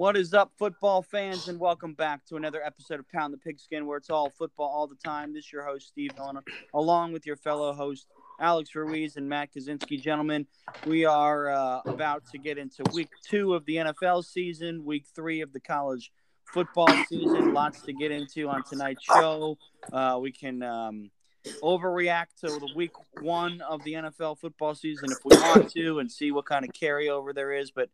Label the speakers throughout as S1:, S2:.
S1: What is up, football fans, and welcome back to another episode of Pound the Pigskin, where it's all football all the time. This is your host, Steve Helena, along with your fellow host, Alex Ruiz and Matt Kaczynski. Gentlemen, we are uh, about to get into week two of the NFL season, week three of the college football season. Lots to get into on tonight's show. Uh, we can um, overreact to the week one of the NFL football season if we want to and see what kind of carryover there is. But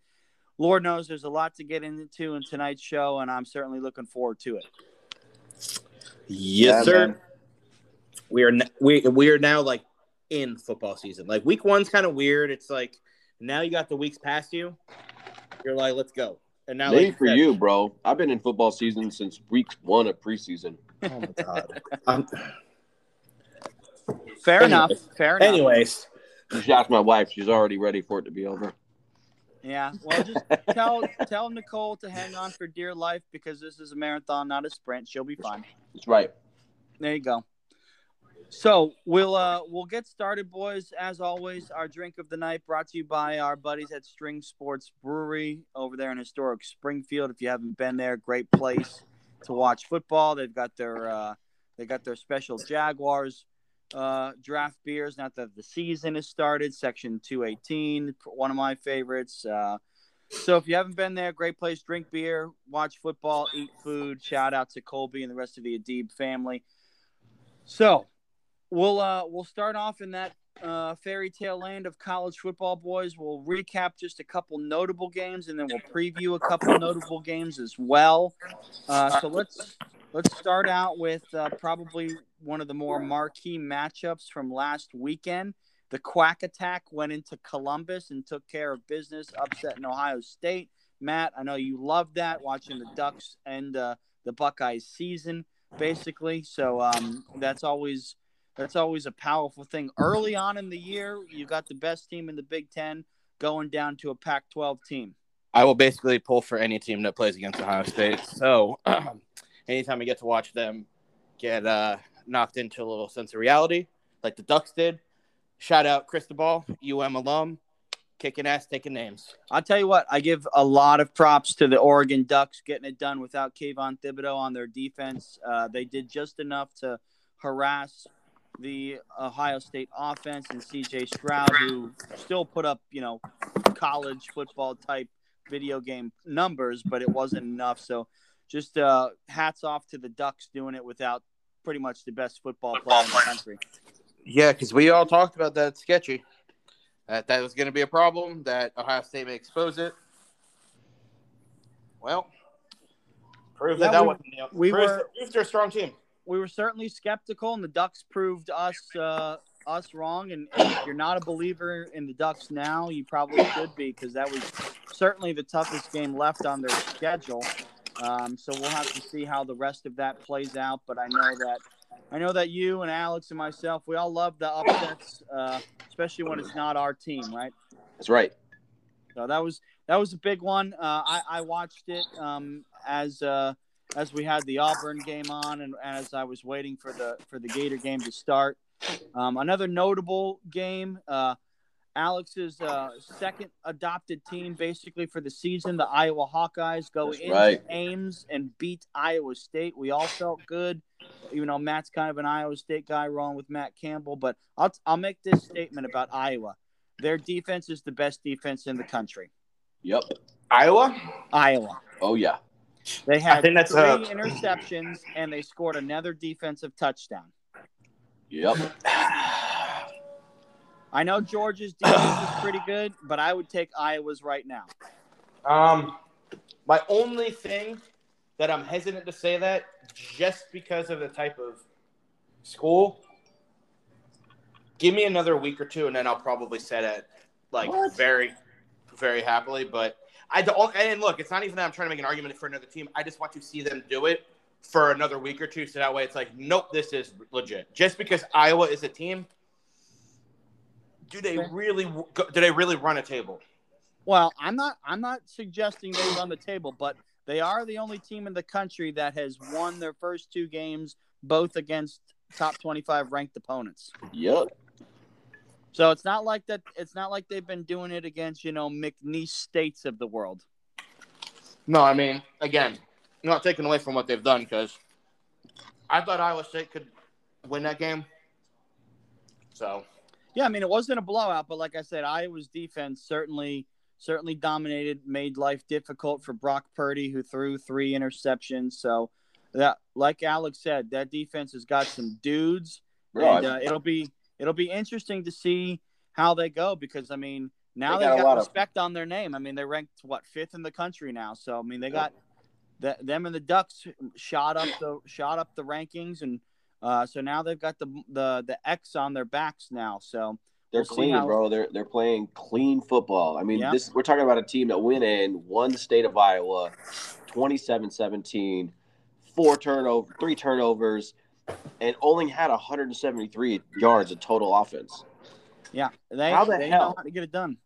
S1: Lord knows there's a lot to get into in tonight's show, and I'm certainly looking forward to it.
S2: Yes,
S3: Yeah,
S2: sir.
S3: man.
S2: We are n- we we are now like in football season. Like week one's kind of weird. It's like now you got the weeks past you. You're like, let's go. And now,
S3: Maybe
S2: like
S3: for
S2: said-
S3: you, bro. I've been in football season since week one of preseason.
S2: Oh my god. um,
S1: Fair
S2: Anyways.
S1: enough. Fair enough.
S2: anyways,
S3: You should ask my wife; she's already ready for it to be over.
S1: Yeah. Well, just tell tell Nicole to hang on for dear life because this is a marathon, not a sprint. She'll be fine.
S3: That's right.
S1: There you go. So we'll uh we'll get started, boys. As always, our drink of the night brought to you by our buddies at String Sports Brewery over there in historic Springfield. If you haven't been there, great place to watch football. They've got their uh they got their special Jaguars uh draft beers. Not that the season has started. Section 218, one of my favorites. Uh, so if you haven't been there, great place. Drink beer, watch football, eat food. Shout out to Colby and the rest of the Adib family. So we'll uh we'll start off in that uh, fairy tale land of college football, boys. We'll recap just a couple notable games, and then we'll preview a couple notable games as well. Uh, so let's let's start out with uh, probably one of the more marquee matchups from last weekend. The Quack Attack went into Columbus and took care of business, upsetting Ohio State. Matt, I know you love that watching the Ducks and uh, the Buckeyes season, basically. So um, that's always that's always a powerful thing. Early on in the year, you got the best team in the Big Ten going down to a Pac-12 team.
S2: I will basically pull for any team that plays against Ohio State. So anytime I get to watch them get uh, knocked into a little sense of reality, like the Ducks did, shout out Cristobal, UM alum, kicking ass, taking names.
S1: I'll tell you what, I give a lot of props to the Oregon Ducks getting it done without Kayvon Thibodeaux on their defense. Uh, they did just enough to harass the Ohio State offense and CJ Stroud, who still put up, you know, college football type video game numbers, but it wasn't enough. So just uh, hats off to the Ducks doing it without pretty much the best football player in the country.
S2: Yeah, because we all talked about that sketchy. That that was going to be a problem. That Ohio State may expose it. Well, prove
S1: Yeah,
S2: that that
S1: we-
S2: wasn't. You
S1: we
S2: proves,
S1: were-
S2: they're a strong team.
S1: we were certainly skeptical, and the Ducks proved us uh, us wrong. And, and if you're not a believer in the Ducks now, you probably should be because that was certainly the toughest game left on their schedule. Um, so we'll have to see how the rest of that plays out. But I know that I know that you and Alex and myself, we all love the upsets, uh, especially when it's not our team, right?
S3: That's right.
S1: So that was that was a big one. Uh, I, I watched it um, as uh, as we had the Auburn game on, and as I was waiting for the for the Gator game to start. Um, another notable game. Uh, Alex's uh, second adopted team, basically for the season, the Iowa Hawkeyes go
S3: That's
S1: into
S3: right.
S1: Ames and beat Iowa State. We all felt good, even though Matt's kind of an Iowa State guy, wrong with Matt Campbell. But I'll I'll make this statement about Iowa. Their defense is the best defense in the country.
S3: Yep.
S2: Iowa.
S1: Iowa.
S3: Oh yeah.
S1: They had
S2: that's,
S1: three
S2: uh,
S1: interceptions and they scored another defensive touchdown.
S3: Yep.
S1: I know Georgia's defense is pretty good, but I would take Iowa's right now.
S2: Um, my only thing that I'm hesitant to say that just because of the type of school. Give me another week or two, and then I'll probably set it like
S3: What?
S2: very, very happily. But I don't. And look, it's not even that I'm trying to make an argument for another team. I just want to see them do it for another week or two, so that way it's like, nope, this is legit. Just because Iowa is a team, do they really? Do they really run a table?
S1: Well, I'm not I'm not suggesting they run the table, but they are the only team in the country that has won their first two games both against top 25 ranked opponents.
S3: Yep.
S1: So it's not like that it's not like they've been doing it against, you know, McNeese states of the world.
S2: No, I mean, again, not taking away from what they've done because I thought Iowa State could win that game. So
S1: Yeah, I mean it wasn't a blowout, but like I said, Iowa's defense certainly certainly dominated, made life difficult for Brock Purdy, who threw three interceptions. So that, like Alex said, that defense has got some dudes,
S3: Bro,
S1: and uh, it'll be it'll be interesting to see how they go because I mean now
S3: They got a
S1: have
S3: lot
S1: got
S3: of-
S1: respect on their name. I mean they're ranked what fifth in the country now, so I mean they got the, them and the Ducks shot up the shot up the rankings, and uh, so now they've got the the the X on their backs now. So
S3: They're
S1: We'll
S3: clean,
S1: how-
S3: bro. They're they're playing clean football. I mean,
S1: Yeah.
S3: this we're talking about a team that went in, won the state of Iowa 27-17, four turnover, three turnovers, and only had 173 yards of total offense.
S1: yeah, they
S3: How the
S1: they know
S3: hell?
S1: how to get it done.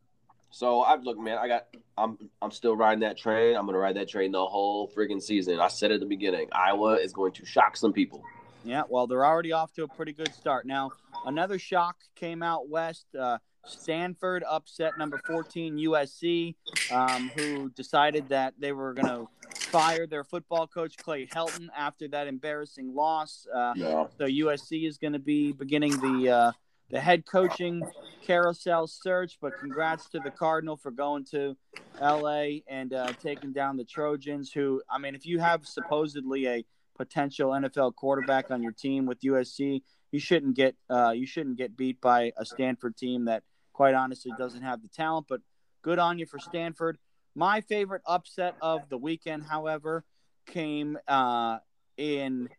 S3: So I've look, man. I got. I'm. I'm still riding that train. I'm gonna ride that train the whole friggin' season. I said at the beginning, Iowa is going to shock some people.
S1: Yeah, well, they're already off to a pretty good start. Now, another shock came out west. Uh, Stanford upset number 14 USC, um, who decided that they were going to fire their football coach Clay Helton after that embarrassing loss. Uh,
S3: No.
S1: so USC is going to be beginning the uh, the head coaching carousel search. But congrats to the Cardinal for going to LA and uh, taking down the Trojans. Who, I mean, if you have supposedly a potential NFL quarterback on your team with USC, you shouldn't get uh, you shouldn't get beat by a Stanford team that, quite honestly, doesn't have the talent. But good on you for Stanford. My favorite upset of the weekend, however, came uh, in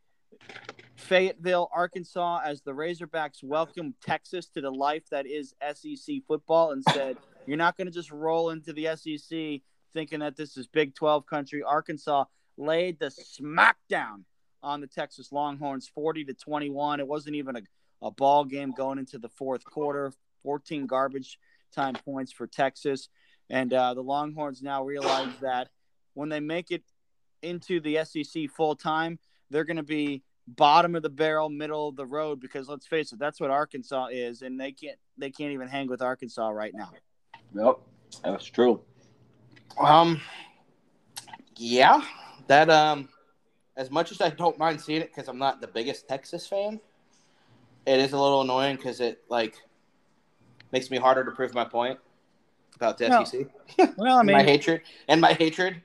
S1: Fayetteville, Arkansas, as the Razorbacks welcomed Texas to the life that is SEC football and said, You're not going to just roll into the SEC thinking that this is Big 12 country. Arkansas laid the smackdown on the Texas Longhorns 40 to 21. It wasn't even a, a ball game going into the fourth quarter, 14 garbage time points for Texas. And uh, the Longhorns now realize that when they make it into the SEC full time, they're going to be bottom of the barrel, middle of the road. Because let's face it, that's what Arkansas is, and they can't they can't even hang with Arkansas right now.
S3: Yep. That's true.
S2: Um, yeah, that um, as much as I don't mind seeing it because I'm not the biggest Texas fan, it is a little annoying because it like makes me harder to prove my point about the
S1: No,
S2: SEC.
S1: Well, I mean,
S2: my hatred and my hatred.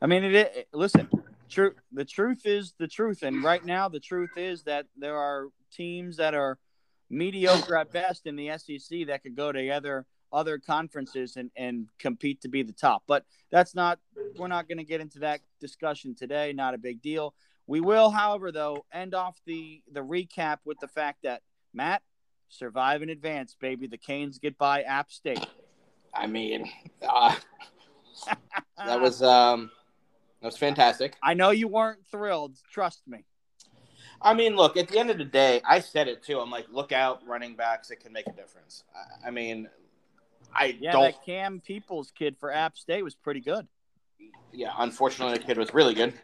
S1: I mean, it, it. Listen, true. The truth is the truth, and right now, the truth is that there are teams that are mediocre at best in the SEC that could go to other other conferences and and compete to be the top. But that's not. We're not going to get into that discussion today. Not a big deal. We will, however, though, end off the the recap with the fact that Matt survive in advance, baby. The Canes get by App State.
S2: I mean, uh, that was um, that was fantastic.
S1: I know you weren't thrilled. Trust me.
S2: I mean, look, at the end of the day, I said it too. I'm like, look out, running backs, it can make a difference. I, I mean, I
S1: Yeah,
S2: don't.
S1: that Cam Peoples kid for App State was pretty good.
S2: Yeah, unfortunately, the kid was really good.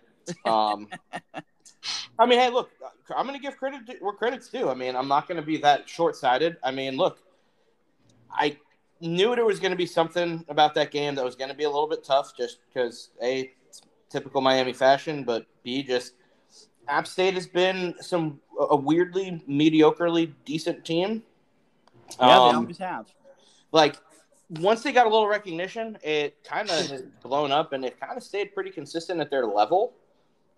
S2: Um, I mean, hey, look, I'm going to give credit to, where credit's due. I mean, I'm not going to be that short sighted. I mean, look, I knew there was going to be something about that game that was going to be a little bit tough just because, A, it's typical Miami fashion, but B, just App State has been some a weirdly mediocrely decent team.
S1: Yeah, they
S2: Um,
S1: always have.
S2: like once they got a little recognition, it kind of has blown up and it kind of stayed pretty consistent at their level.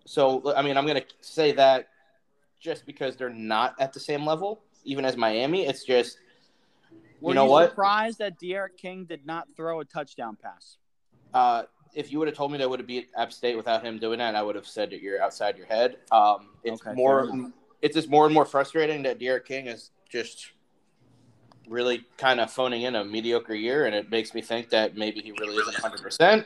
S2: So, I mean, I'm going to say that just because they're not at the same level, even as Miami. It's just,
S1: Were
S2: you know what?
S1: surprised that D'Eriq King did not throw a touchdown pass?
S2: Uh, if you would have told me that would have beat App State without him doing that, I would have said that you're outside your head. Um, it's
S1: Okay,
S2: more, it's just more and more frustrating that D'Eriq King is just really kind of phoning in a mediocre year, and it makes me think that maybe he really isn't 100. percent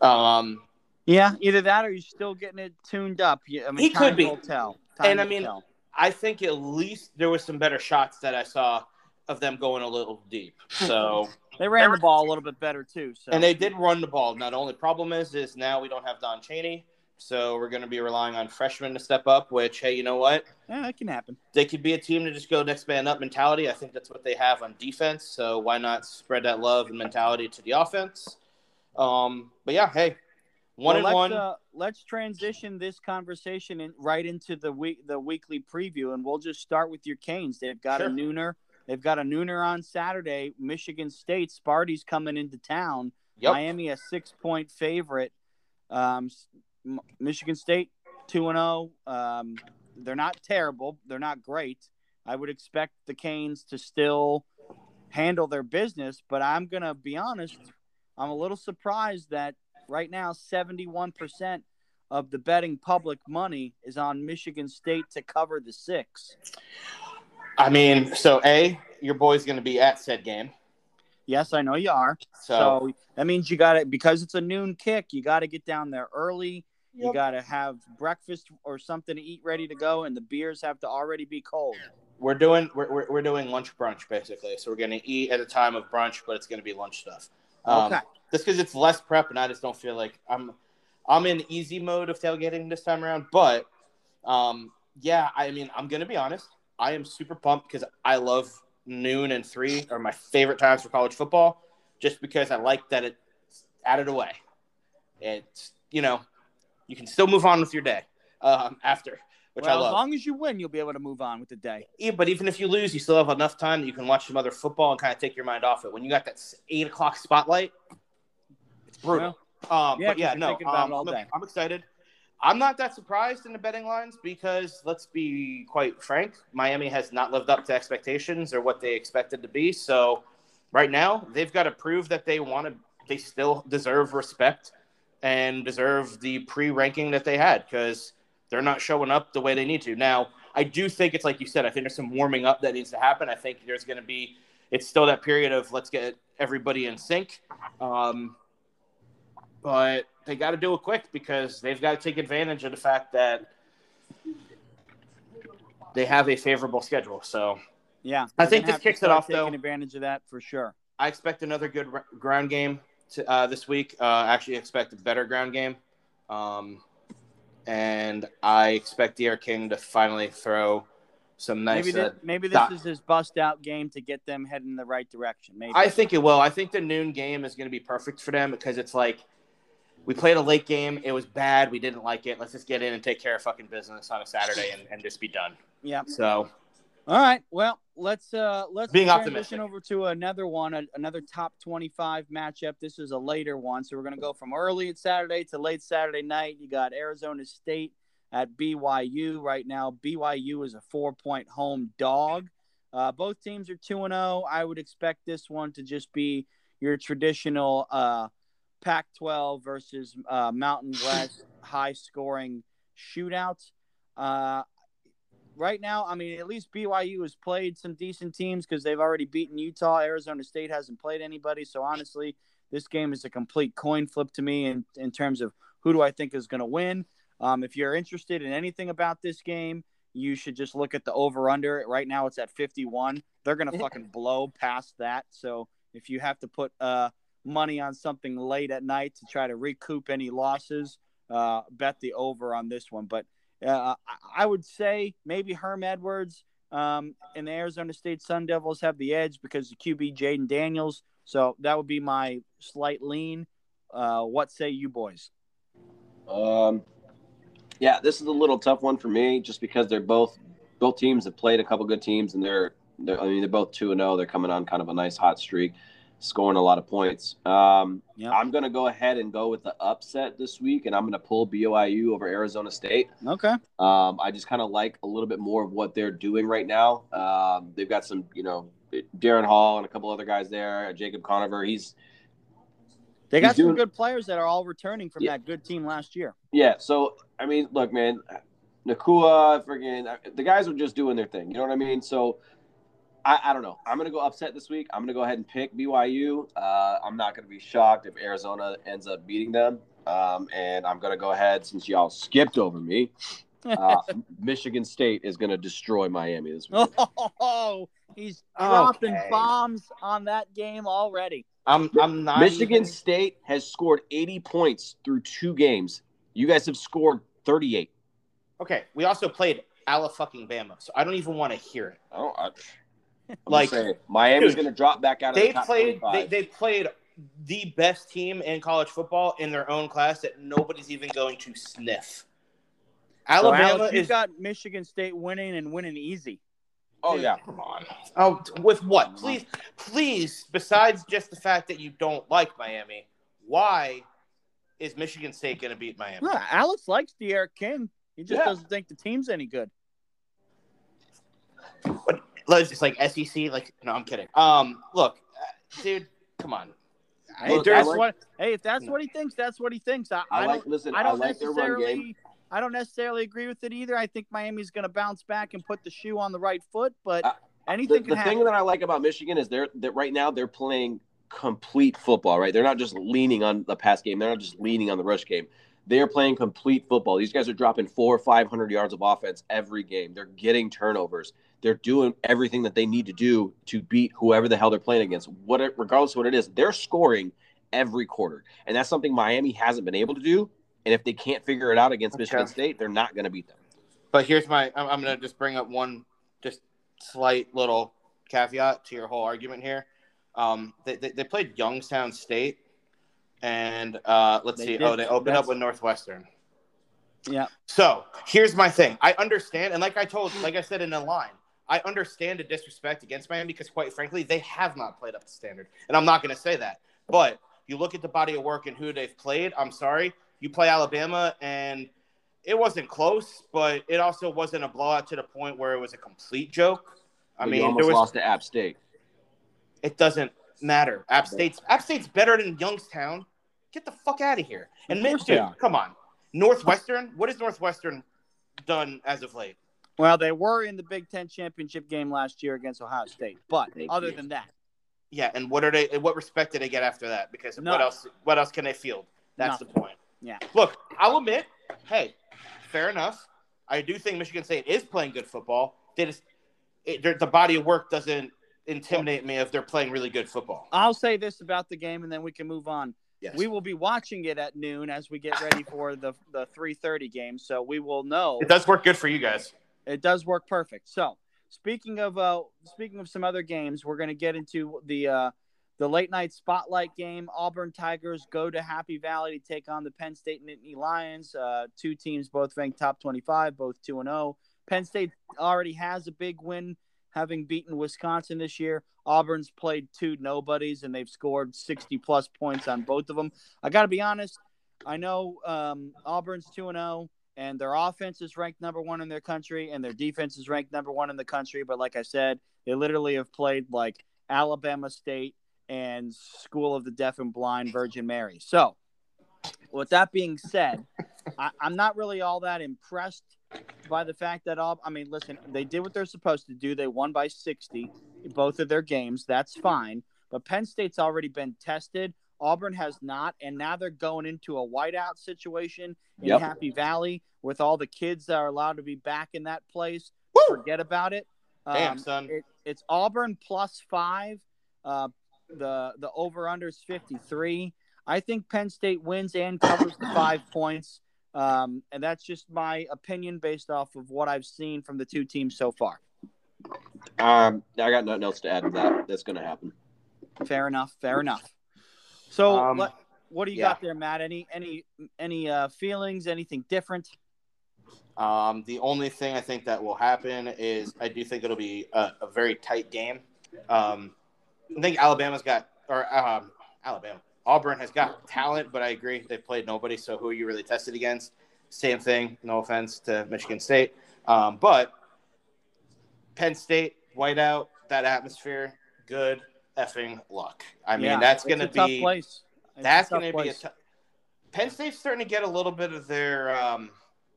S2: Um,
S1: Yeah, either that or you're still getting it tuned up. Yeah, I mean,
S2: He could be.
S1: tell. Time
S2: And I mean,
S1: tell.
S2: I think at least there was some better shots that I saw of them going a little deep. So,
S1: they ran the ball a little bit better too. So
S2: and they did run the ball. Now the only problem is, is now we don't have Don Chaney, so we're going to be relying on freshmen to step up. Which, hey, you know what?
S1: yeah, that can happen.
S2: They could be a team to just go next man up mentality. I think that's what they have on defense. So why not spread that love and mentality to the offense? Um, but yeah, hey, One
S1: well,
S2: and
S1: let's,
S2: one.
S1: Uh, let's transition this conversation in, right into the week the weekly preview, and we'll just start with your Canes. They've got
S2: Sure.
S1: a nooner. They've got a nooner on Saturday. Michigan State. Sparty's coming into town.
S2: yep.
S1: Miami a six point favorite. Um, Michigan State two and zero. Um, they're not terrible. They're not great. I would expect the Canes to still handle their business, but I'm gonna be honest. I'm a little surprised that right now 71 percent of the betting public money is on Michigan State to cover the six.
S2: I mean, so a your boy's going to be at said game.
S1: Yes, I know you are.
S2: So,
S1: So that means you got it because it's a noon kick. You got to get down there early. You got to have breakfast or something to eat ready to go, and the beers have to already be cold.
S2: we're doing we're, we're, we're doing lunch brunch basically. So we're going to eat at a time of brunch, but it's going to be lunch stuff. Um,
S1: Okay.
S2: Just because it's less prep, and I just don't feel like I'm I'm in easy mode of tailgating this time around. But um, yeah, I mean, I'm going to be honest. I am super pumped because I love noon and three are my favorite times for college football, just because I like that it's added away. It's you know you can still move on with your day um, after, which
S1: well,
S2: I love.
S1: as long as you win, you'll be able to move on with the day.
S2: Yeah, but even if you lose, you still have enough time that you can watch some other football and kind of take your mind off it. When you got that eight o'clock spotlight, it's brutal. um,
S1: yeah,
S2: but yeah, no, um, I'm. I'm excited. I'm not that surprised in the betting lines because let's be quite frank, Miami has not lived up to expectations or what they expected to be. So right now, they've got to prove that they want to. They still deserve respect and deserve the pre-ranking that they had because they're not showing up the way they need to. Now, I do think it's like you said. I think there's some warming up that needs to happen. I think there's going to be. It's still that period of let's get everybody in sync. Um, but they got to do it quick because they've got to take advantage of the fact that they have a favorable schedule. So
S1: Yeah,
S2: I think this kicks it off, though.
S1: Taking advantage of that for sure.
S2: I expect another good r- ground game to, uh, this week. Uh, I actually expect a better ground game. Um, and I expect D'Eriq King to finally throw some nice.
S1: maybe
S2: uh,
S1: this, maybe this
S2: dot-
S1: is his bust out game to get them heading in the right direction. Maybe.
S2: I think it will. I think the noon game is going to be perfect for them because it's like we played a late game. It was bad. We didn't like it. Let's just get in and take care of fucking business on a Saturday and, and just be done.
S1: yeah.
S2: So
S1: All right. Well, let's uh let's
S2: Being
S1: transition
S2: optimistic.
S1: over to another one, a, another top twenty-five matchup. This is a later one, so we're gonna go from early Saturday to late Saturday night. You got Arizona State at BYU right now. BYU is a four-point home dog. Uh, both teams are two and zero. I would expect this one to just be your traditional uh, Pac-12 versus uh, Mountain West high-scoring shootout. Uh, right now, I mean, at least BYU has played some decent teams because they've already beaten Utah. Arizona State hasn't played anybody. So honestly, this game is a complete coin flip to me in, in terms of who do I think is going to win. Um, if you're interested in anything about this game, you should just look at the over under. Right now, it's at 51. They're going to fucking blow past that. So if you have to put uh, money on something late at night to try to recoup any losses, uh, bet the over on this one. But uh, I- would say maybe Herm Edwards um, and the Arizona State Sun Devils have the edge because the QB Jayden Daniels. So that would be my slight lean. Uh, what say you boys?
S3: Um, yeah, this is a little tough one for me, just because they're both both teams have played a couple good teams, and they're, they're I mean they're both two and zero. They're coming on kind of a nice hot streak, scoring a lot of points. Um,
S1: Yeah.
S3: I'm gonna go ahead and go with the upset this week, and I'm gonna pull BYU over Arizona State.
S1: Okay.
S3: Um, I just kind of like a little bit more of what they're doing right now. Um, they've got some, you know, Jaren Hall and a couple other guys there. Jacob Conover, he's
S1: They got
S3: He's
S1: some
S3: doing-
S1: good players that are all returning from
S3: Yeah.
S1: that good team last year.
S3: Yeah, so I mean, look, man, Nacua, friggin', the guys are just doing their thing. You know what I mean? So I, I don't know. I'm gonna go upset this week. I'm gonna go ahead and pick BYU. Uh, I'm not gonna be shocked if Arizona ends up beating them. Um, and I'm gonna go ahead since y'all skipped over me. Uh, Michigan State is gonna destroy Miami this week.
S1: Oh, he's dropping
S2: Okay.
S1: bombs on that game already.
S2: I'm I'm not
S3: Michigan
S2: even-
S3: State has scored 80 points through two games. You guys have scored 38.
S2: Okay, we also played Ala fucking Bama, so I don't even want to hear it.
S3: Oh, I, I'm
S2: Like,
S3: like saying, Miami's going to drop back out of
S2: They
S3: the top
S2: played. They, they played the best team in college football in their own class that nobody's even going to sniff.
S1: So,
S2: Alabama
S1: Alex, you've
S2: is
S1: got Michigan State winning and winning easy.
S3: Oh yeah.
S2: Come on. Oh, with what? Please, please. Besides just the fact that you don't like Miami, why is Michigan State going to beat Miami?
S1: Yeah, Alex likes D'Eriq King. He just
S2: Yeah.
S1: doesn't think the team's any good.
S2: But like, just like SEC. Like, no, I'm kidding. Um, look, uh, dude, come on.
S1: Hey,
S3: Look,
S1: if that's
S3: like-
S1: what, hey, if that's what he thinks, that's what he thinks. I,
S3: I
S1: I
S3: like
S1: don't,
S3: listen.
S1: I
S3: I,
S1: don't
S3: like their run
S1: necessarily,
S3: game.
S1: I don't necessarily agree with it either. I think Miami's going to bounce back and put the shoe on the right foot, but
S3: Uh,
S1: anything
S3: The,
S1: can
S3: the thing that I like about Michigan is they're that right now they're playing complete football. Right, they're not just leaning on the pass game. They're not just leaning on the rush game. They're playing complete football. These guys are dropping four or five hundred yards of offense every game. They're getting turnovers. They're doing everything that they need to do to beat whoever the hell they're playing against. What it, regardless of what it is, they're scoring every quarter, and that's something Miami hasn't been able to do. And if they can't figure it out against
S2: Okay.
S3: Michigan State, they're not going to beat them.
S2: But here's my. I'm, I'm going to just bring up one just slight little caveat to your whole argument here. Um, they, they, they played Youngstown State, and uh, let's
S1: They
S2: see.
S1: did.
S2: Oh, they opened up with Northwestern.
S1: yeah,
S2: So here's my thing. I understand, and like I told, like I said in the line, I understand the disrespect against Miami because, quite frankly, they have not played up to standard, and I'm not going to say that. But you look at the body of work and who they've played. I'm sorry, you play Alabama, and it wasn't close, but it also wasn't a blowout to the point where it was a complete joke. I
S3: But you
S2: mean,
S3: almost
S2: was.
S3: lost to App State.
S2: It doesn't matter. App State's App State's better than Youngstown. Get the fuck out of here. And
S1: Of
S2: Mid-
S1: course they
S2: dude, come on, Northwestern. What has Northwestern done as of late?
S1: Well, they were in the Big Ten championship game last year against Ohio State, but
S3: Thank
S1: other
S3: you.
S1: than that,
S2: Yeah, and what are they? What respect did they get after that? Because
S1: No.
S2: what else? What else can they field? That's the point.
S1: Yeah.
S2: Look, I'll admit, hey, fair enough. I do think Michigan State is playing good football. They just it, the body of work doesn't intimidate me if they're playing really good football.
S1: I'll say this about the game, and then we can move on.
S2: Yes.
S1: We will be watching it at noon as we get ready for the the three thirty game, so we will know.
S2: it does work good for you guys.
S1: It does work perfect. So, speaking of uh, speaking of some other games, we're going to get into the uh, the late night spotlight game. Auburn Tigers go to Happy Valley to take on the Penn State Nittany Lions. Uh, two teams, both ranked top twenty-five, both two and zero. Penn State already has a big win, having beaten Wisconsin this year. Auburn's played two nobodies, and they've scored sixty plus points on both of them. I got to be honest. I know um, Auburn's two and zero and their offense is ranked number one in their country, and their defense is ranked number one in the country. But like I said, they literally have played like Alabama State and School of the Deaf and Blind Virgin Mary. So, with that being said, I, I'm not really all that impressed by the fact that all. I mean, listen, they did what they're supposed to do. They won by 60 both of their games. That's fine. But Penn State's already been tested. Auburn has not, and now they're going into a whiteout situation in
S3: Yep.
S1: Happy Valley with all the kids that are allowed to be back in that place.
S2: Woo!
S1: Forget about it.
S2: Damn,
S1: Um,
S2: son.
S1: it, it's Auburn plus five. Uh, the the over under is fifty three. I think Penn State wins and covers the five points. Um, and that's just my opinion based off of what I've seen from the two teams so far.
S3: Um, I got nothing else to add to that. That's going to happen.
S1: Fair enough. Fair enough. So,
S2: Um,
S1: what, what do you
S2: yeah.
S1: got there, Matt? Any any any uh, feelings? Anything different?
S2: Um, the only thing I think that will happen is I do think it'll be a, a very tight game. Um, I think Alabama's got, or um, Alabama, Auburn has got talent, but I agree they played nobody. So who are you really tested against? Same thing. No offense to Michigan State, um, but Penn State whiteout that atmosphere, good effing luck. I mean,
S1: Yeah,
S2: that's going to
S1: tough
S2: be
S1: place. It's
S2: that's going to be a
S1: place.
S2: Penn State's starting to get a little bit of their. Um,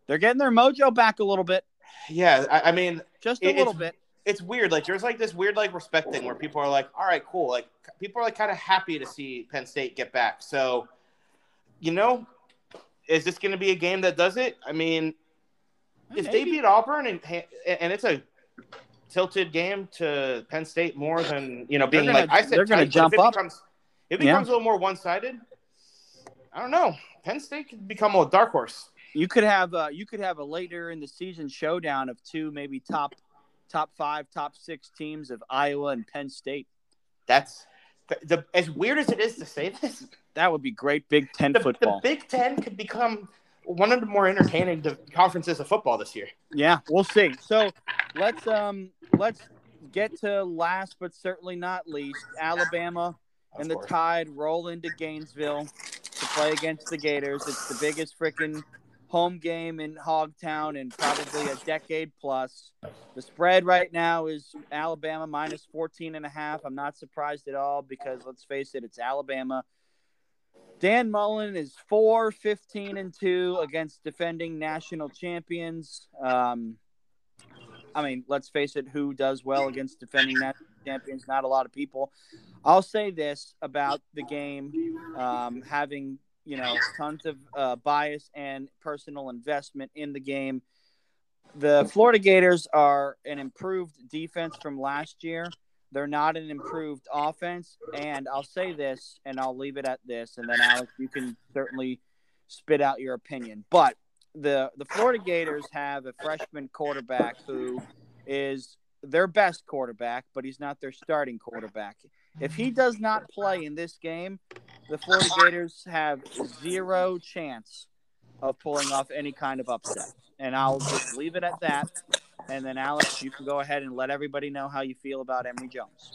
S1: They're getting their mojo back a little bit,
S2: yeah, I, I mean,
S1: just a
S2: It-
S1: little bit.
S2: it's weird. Like there's like this weird like respect thing where people are like, all right, cool. Like people are like kind of happy to see Penn State get back. So, you know, is this going to be a game that does it? I mean, if they beat Auburn and and it's a tilted game to Penn State more than you know being
S1: gonna-
S2: like I said,
S1: they're gonna jump
S2: if it
S1: up.
S2: Becomes, it
S1: Yeah.
S2: becomes a little more one sided. I don't know. Penn State could become a dark horse.
S1: You could have uh, you could have a later in the season showdown of two maybe top top five, top six teams of Iowa and Penn State.
S2: That's the, the as weird as it is to say this,
S1: That would be great Big Ten
S2: the,
S1: football.
S2: the Big Ten could become one of the more entertaining conferences of football this year.
S1: Yeah, we'll see. So let's um let's get to last but certainly not least, Alabama and the
S2: course.
S1: Tide roll into Gainesville to play against the Gators. It's the biggest freaking home game in Hogtown in probably a decade plus. The spread right now is Alabama minus 14 and a half. I'm not surprised at all because let's face it, it's Alabama. Dan Mullen is 4 15 and 2 against defending national champions. Um, I mean, let's face it, who does well against defending national champions? Not a lot of people. I'll say this about the game um, having, you know, tons of uh, bias and personal investment in the game. The Florida Gators are an improved defense from last year. They're not an improved offense. And I'll say this, and I'll leave it at this. And then, Alex, you can certainly spit out your opinion. But the, the Florida Gators have a freshman quarterback who is their best quarterback, but he's not their starting quarterback. If he does not play in this game, the Florida Gators have zero chance of pulling off any kind of upset. And I'll just leave it at that. And then, Alex, you can go ahead and let everybody know how you feel about Emory Jones.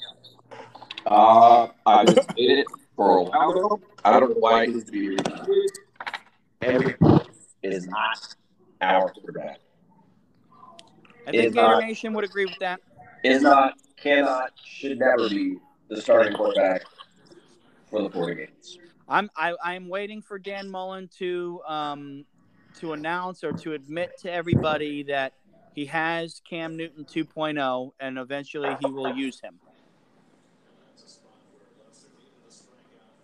S3: Uh, I it for a while ago. I don't know why needs to be. Emory is not our quarterback.
S1: I think Gator
S3: not-
S1: Nation would agree with that.
S3: Is not, cannot, should never be the starting quarterback for the Florida Gators.
S1: I'm I, I'm waiting for Dan Mullen to um to announce or to admit to everybody that he has Cam Newton 2.0 and eventually he will use him.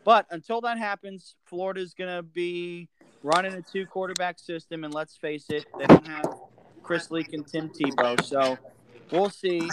S1: But until that happens, Florida's going to be running a two quarterback system and let's face it, they don't have Chris Leak and Tim Tebow. So we'll see.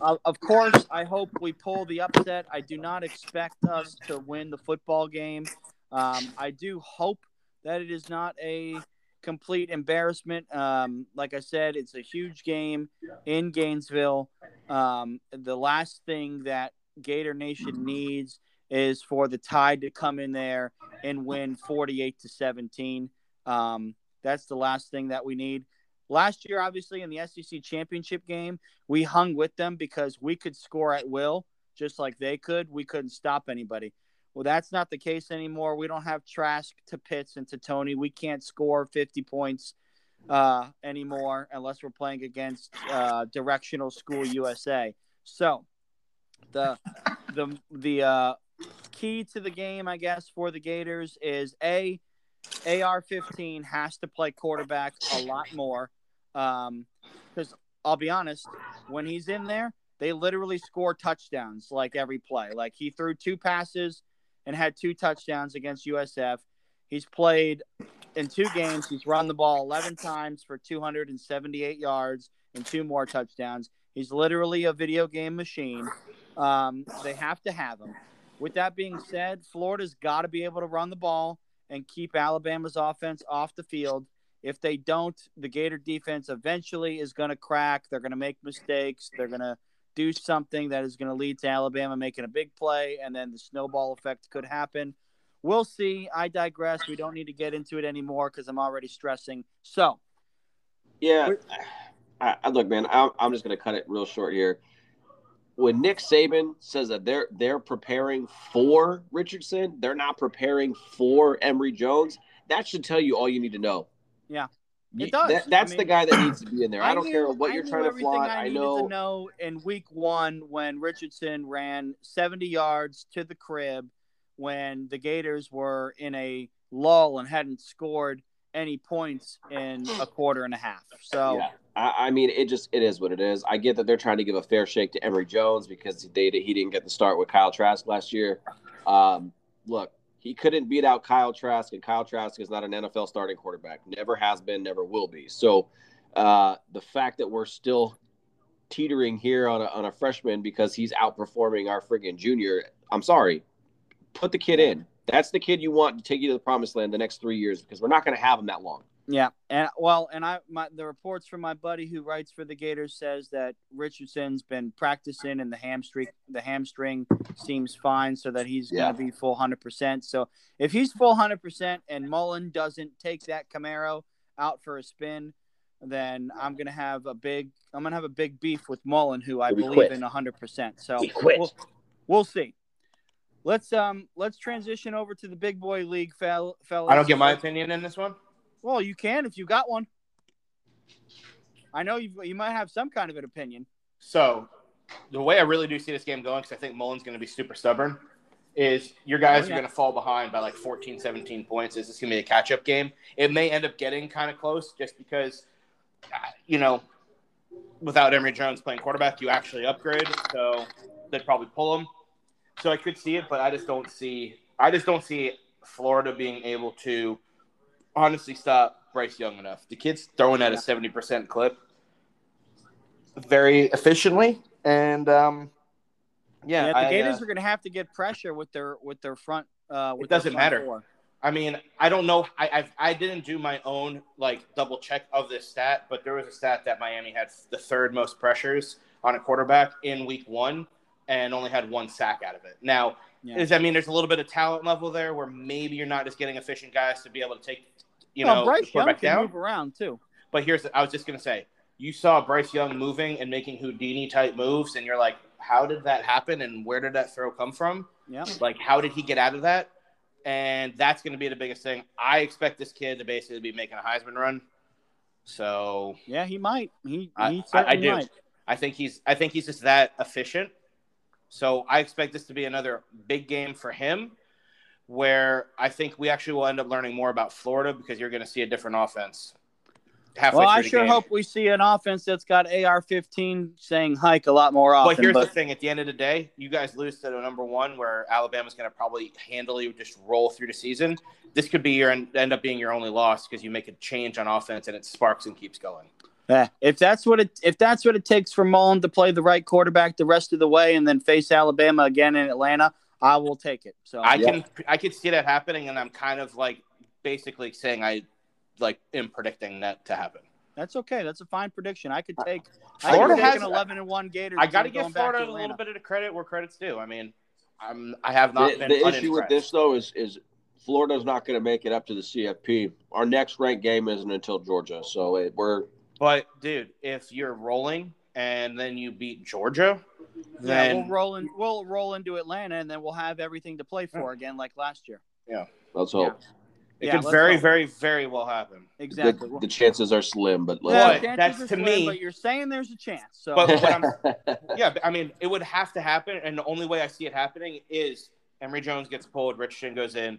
S1: Uh, of course, I hope we pull the upset. I do not expect us to win the football game. Um, I do hope that it is not a complete embarrassment. Um, like I said, it's a huge game in Gainesville. Um, the last thing that Gator Nation needs is for the Tide to come in there and win 48 to 17. Um, that's the last thing that we need. Last year, obviously, in the SEC championship game, we hung with them because we could score at will, just like they could. We couldn't stop anybody. Well, that's not the case anymore. We don't have Trask to Pitts and to Toney. We can't score 50 points uh, anymore unless we're playing against uh, Directional School USA. So, the the the uh, key to the game, I guess, for the Gators is a AR-15 has to play quarterback a lot more. Um, because I'll be honest, when he's in there, they literally score touchdowns like every play. Like he threw two passes and had two touchdowns against USF. He's played in two games. He's run the ball 11 times for 278 yards and two more touchdowns. He's literally a video game machine. Um, they have to have him. With that being said, Florida's got to be able to run the ball and keep Alabama's offense off the field. If they don't, the Gator defense eventually is going to crack. They're going to make mistakes. They're going to do something that is going to lead to Alabama making a big play, and then the snowball effect could happen. We'll see. I digress. We don't need to get into it anymore because I'm already stressing. So,
S3: Yeah, I, I look, man. I'm, I'm just gonna cut it real short here. When Nick Saban says that they're they're preparing for Richardson, they're not preparing for Emory Jones. That should tell you all you need to know.
S1: Yeah, it does.
S3: that- that's
S1: I
S3: the guy that needs to be in there. I, don't
S1: knew-
S3: care what
S1: I
S3: you're trying to flaunt.
S1: I
S3: I know.
S1: to know in week one when Richardson ran 70 yards to the crib when the Gators were in a lull and hadn't scored any points in a quarter and a half. So,
S3: Yeah, I, I mean, it just it is what it is. I get that they're trying to give a fair shake to Emory Jones because they he didn't get the start with Kyle Trask last year. Um, look, he couldn't beat out Kyle Trask, and Kyle Trask is not an NFL starting quarterback. Never has been, never will be. So, uh, the fact that we're still teetering here on a, on a freshman because he's outperforming our friggin' junior, I'm sorry. Put the kid in. That's the kid you want to take you to the promised land the next three years because we're not going to have him that long.
S1: Yeah, and well, and I my the reports from my buddy who writes for the Gators says that Richardson's been practicing and the hamstring the hamstring seems fine, so that he's
S3: Yeah.
S1: going to be full hundred percent. So if he's full hundred percent and Mullen doesn't take that Camaro out for a spin, then I'm going to have a big I'm going to have a big beef with Mullen, who I
S3: We
S1: believe
S3: quit.
S1: in hundred percent. So
S3: We quit.
S1: We'll, we'll see. Let's um let's transition over to the big boy league, fel- fellas.
S2: I don't get my opinion in this one.
S1: Well, you can if you got one. I know you you might have some kind of an opinion.
S2: So, the way I really do see this game going, because I think Mullen's going to be super stubborn, is your guys
S1: Oh, yeah.
S2: are going to fall behind by like 14, 17 points. Is this going to be a catch up game? It may end up getting kind of close just because, uh, you know, without Emory Jones playing quarterback, you actually upgrade. So, they'd probably pull him. So, I could see it, but I just don't see. I just don't see Florida being able to honestly stop Bryce Young enough. The kid's throwing at a 70% clip very efficiently. And um, yeah,
S1: Yeah, the
S2: I,
S1: Gators
S2: uh,
S1: are going to have to get pressure with their with their front. Uh, with
S2: It doesn't matter.
S1: four.
S2: I mean, I don't know. I I've, I didn't do my own like double check of this stat, but there was a stat that Miami had the third most pressures on a quarterback in Week One, and only had one sack out of it. Now,
S1: Yeah.
S2: is I mean, there's a little bit of talent level there where maybe you're not just getting efficient guys to be able to take, you
S1: well,
S2: know,
S1: Bryce Young can
S2: down.
S1: move around too.
S2: But here's I was just gonna say, you saw Bryce Young moving and making Houdini type moves, and you're like, how did that happen, and where did that throw come from?
S1: Yeah.
S2: Like, how did he get out of that? And that's gonna be the biggest thing. I expect this kid to basically be making a Heisman run. So
S1: Yeah, he might. He,
S2: I-
S1: he
S2: I- I
S1: certainly
S2: do.
S1: might.
S2: I think he's I think he's just that efficient. So I expect this to be another big game for him, where I think we actually will end up learning more about Florida because you're going to see a different offense. Halfway
S1: Well, I sure
S2: game.
S1: hope we see an offense that's got AR-15 saying hike a lot more often.
S2: But here's
S1: but
S2: the thing: at the end of the day, you guys lose to the number one, where Alabama's going to probably handily just roll through the season. This could be your end up being your only loss because you make a change on offense and it sparks and keeps going.
S1: Yeah, if that's what it if that's what it takes for Mullen to play the right quarterback the rest of the way and then face Alabama again in Atlanta, I will take it. So
S2: I
S3: Yeah.
S2: can I could see that happening, and I'm kind of like basically saying I like am predicting that to happen.
S1: that's okay. That's a fine prediction. I could take
S2: Florida
S1: I could take
S2: has-
S1: an eleven and one Gators.
S2: I got to give Florida a little bit of the credit where credit's due. I mean, I'm I have not
S3: The,
S2: been
S3: the issue with this though is is Florida's not going to make it up to the CFP. Our next ranked game isn't until Georgia, so it, we're
S2: But dude, if you're rolling and then you beat Georgia,
S1: Yeah,
S2: then
S1: we'll roll in, we'll roll into Atlanta and then we'll have everything to play for again like last year. Yeah.
S3: Let's hope.
S2: it
S1: Yeah,
S2: could very,
S1: hope.
S2: very, very well happen.
S1: Exactly.
S3: The, the chances are slim, but
S1: Yeah,
S3: let's
S1: chances
S2: that's
S1: are
S2: to
S1: slim,
S2: me-
S1: but you're saying there's a chance. So
S2: But what I'm yeah, I mean, it would have to happen, and the only way I see it happening is Emory Jones gets pulled, Richardson goes in,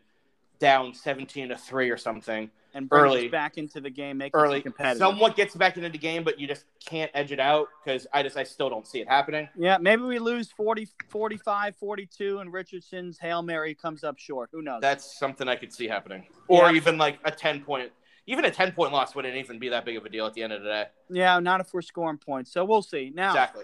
S2: down seventeen to three or something
S1: and brings
S2: early-
S1: back into the game, make
S2: early.
S1: it competitive.
S2: Somewhat gets back into the game, but you just can't edge it out because I just I still don't see it happening.
S1: Yeah, maybe we lose 40, 45, 42, and Richardson's Hail Mary comes up short. Who knows?
S2: That's something I could see happening, or
S1: Yeah.
S2: even like a ten point. Even a ten point loss wouldn't even be that big of a deal at the end of the day.
S1: yeah, not if we're scoring points. So we'll see. Now,
S2: Exactly.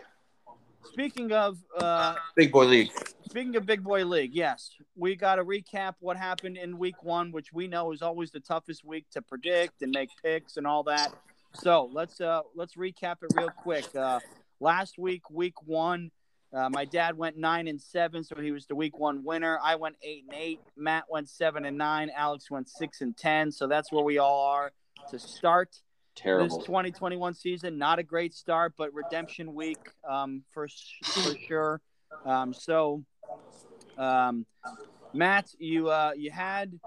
S1: Speaking of uh,
S2: Big boy league.
S1: speaking of big boy league, yes, we got to recap what happened in week one, which we know is always the toughest week to predict and make picks and all that. So let's uh, let's recap it real quick. Uh, last week, week one. Uh, my dad went nine and seven, so he was the week one winner. I went eight and eight. Matt went seven and nine. Alex went six and ten. So that's where we all are to start this
S3: terrible.
S1: 2021 season. Not a great start, but redemption week um, for for sure. Um, so, um, Matt, you uh, you had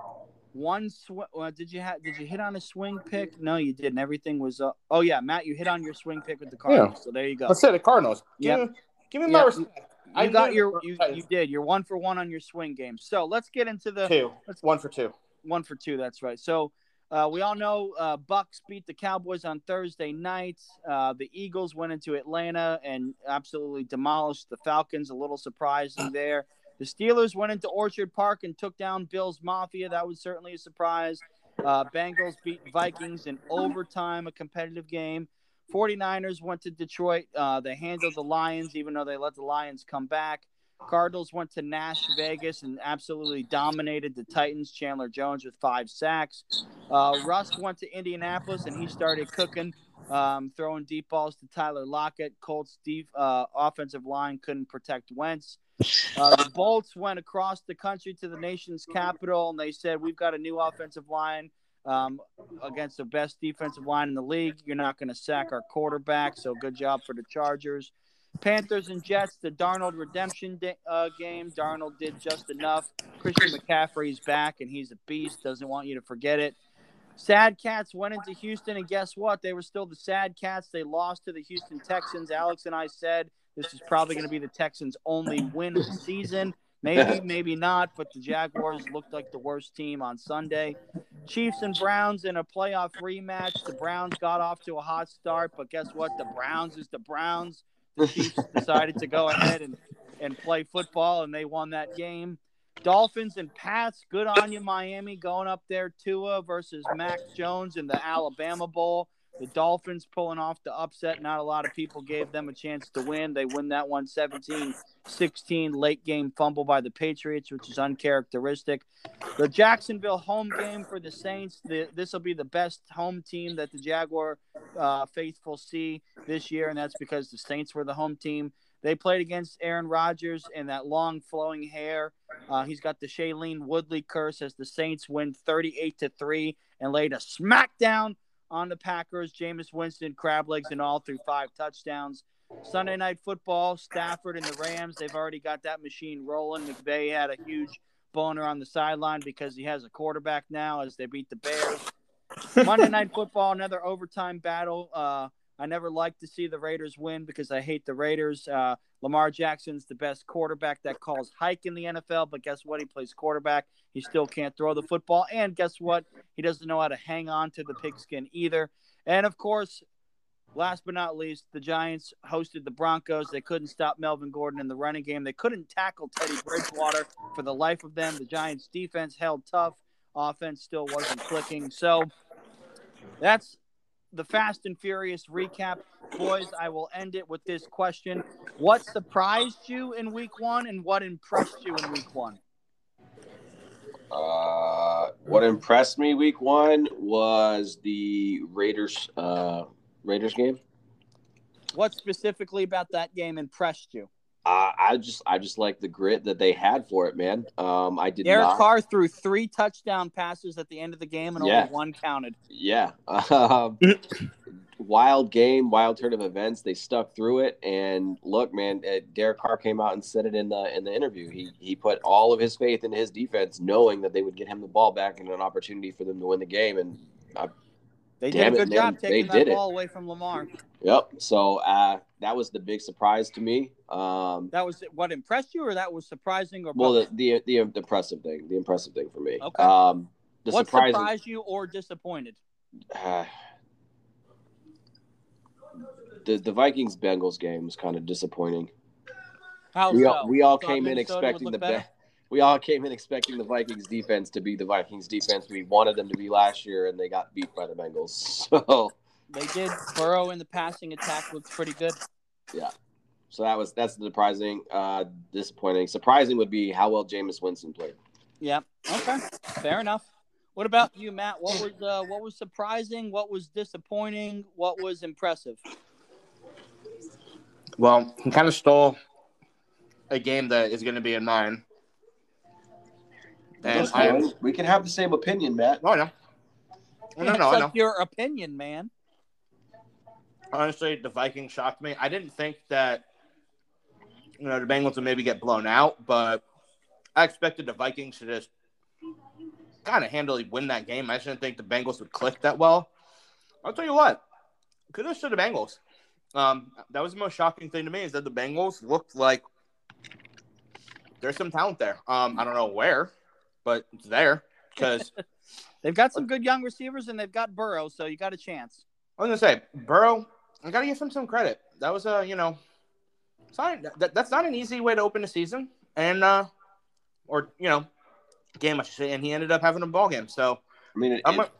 S1: one. Sw- uh, did you have? Did you hit on a swing pick? No, you didn't. Everything was. Uh, oh yeah, Matt, you hit on your swing pick with the Cardinals. So there you go.
S2: Let's say the Cardinals.
S1: Yep.
S2: Give, me- give me
S1: Yep.
S2: my respect. I
S1: got your. You, you did. You're one for one on your swing game. So let's get into the
S2: two.
S1: let's-
S2: One for two.
S1: one for two. That's right. So uh, we all know uh, Bucks beat the Cowboys on Thursday night. Uh, the Eagles went into Atlanta and absolutely demolished the Falcons. A little surprising there. The Steelers went into Orchard Park and took down Bills Mafia. That was certainly a surprise. Uh, Bengals beat Vikings in overtime, a competitive game. 49ers went to Detroit. Uh, they handled the Lions, even though they let the Lions come back. Cardinals went to Nash Vegas and absolutely dominated the Titans. Chandler Jones with five sacks. Uh, Russ went to Indianapolis and he started cooking, um, throwing deep balls to Tyler Lockett. Colts deep, uh, offensive line couldn't protect Wentz. Uh, the Bolts went across the country to the nation's capital and they said, We've got a new offensive line um, against the best defensive line in the league. You're not going to sack our quarterback, so good job for the Chargers. Panthers and Jets, the Darnold redemption de- uh, game. Darnold did just enough. Christian McCaffrey's back, and he's a beast. Doesn't want you to forget it. Sad Cats went into Houston, and guess what? They were still the Sad Cats. They lost to the Houston Texans. Alex and I said this is probably going to be the Texans' only win of the season. Maybe, maybe not, but the Jaguars looked like the worst team on Sunday. Chiefs and Browns in a playoff rematch. The Browns got off to a hot start, but guess what? The Browns is the Browns. The Chiefs decided to go ahead and, and play football, and they won that game. Dolphins and Pats, good on you, Miami, going up there. Tua versus Mac Jones in the Alabama Bowl. The Dolphins pulling off the upset. Not a lot of people gave them a chance to win. They win that one 17 16. Late game fumble by the Patriots, which is uncharacteristic. The Jacksonville home game for the Saints. This will be the best home team that the Jaguar uh, faithful see this year, and that's because the Saints were the home team. They played against Aaron Rodgers and that long flowing hair. Uh, he's got the Shailene Woodley curse as the Saints win 38 to 3 and laid a smackdown on the Packers. Jameis Winston, crab legs and all threw five touchdowns. Sunday night football, Stafford and the Rams. They've already got that machine rolling. McVay had a huge boner on the sideline because he has a quarterback now as they beat the Bears. Monday night football, another overtime battle. Uh, I never like to see the Raiders win because I hate the Raiders. Uh, Lamar Jackson's the best quarterback that calls hike in the NFL, but guess what? He plays quarterback. He still can't throw the football. And guess what? He doesn't know how to hang on to the pigskin either. And of course, last but not least, the Giants hosted the Broncos. They couldn't stop Melvin Gordon in the running game. They couldn't tackle Teddy Bridgewater for the life of them. The Giants' defense held tough. Offense still wasn't clicking. So that's the Fast and Furious recap. Boys, I will end it with this question. What surprised you in week one and what impressed you in week one?
S3: Uh, what impressed me week one was the Raiders uh, Raiders game.
S1: What specifically about that game impressed you?
S3: Uh, I just I just like the grit that they had for it, man. Um, I did.
S1: Derek
S3: not...
S1: Carr threw three touchdown passes at the end of the game, and yeah. only one counted.
S3: Yeah, um, wild game, wild turn of events. They stuck through it, and look, man, uh, Derek Carr came out and said it in the in the interview. He he put all of his faith in his defense, knowing that they would get him the ball back and an opportunity for them to win the game. And I,
S1: they did a good it, job man, taking that ball it. away from Lamar.
S3: Yep. So uh, that was the big surprise to me. Um,
S1: that was what impressed you, or that was surprising, or
S3: well, the, the, the impressive thing, the impressive thing for me.
S1: Okay.
S3: Um,
S1: the what surprised you or disappointed? Uh,
S3: the the Vikings Bengals game was kind of disappointing.
S1: How
S3: we
S1: so?
S3: all, we all came in expecting the. We all came in expecting the Vikings defense to be the Vikings defense we wanted them to be last year, and they got beat by the Bengals. So
S1: they did. Burrow in the passing attack looked pretty good.
S3: Yeah. So that was that's the surprising, uh, disappointing. Surprising would be how well Jameis Winston played.
S1: Yeah. Okay. Fair enough. What about you, Matt? What was uh, what was surprising? What was disappointing? What was impressive?
S2: Well, he kind of stole a game that is going to be in mine.
S3: And I we can have the same opinion, Matt.
S2: Oh, no. No, no, no,
S1: like
S2: I know.
S1: your opinion, man.
S2: Honestly, the Vikings shocked me. I didn't think that you know the Bengals would maybe get blown out, but I expected the Vikings to just kind of handily win that game. I didn't think the Bengals would click that well. I'll tell you what, kudos to the Bengals. Um, that was the most shocking thing to me is that the Bengals looked like there's some talent there. Um, I don't know where, but it's there because
S1: they've got some good young receivers and they've got Burrow, so you got a chance.
S2: I was gonna say Burrow. I gotta give him some credit. That was a you know, not, that, that's not an easy way to open a season, and uh, or you know, game I should say. And he ended up having a ball game. So
S3: I mean, it, it,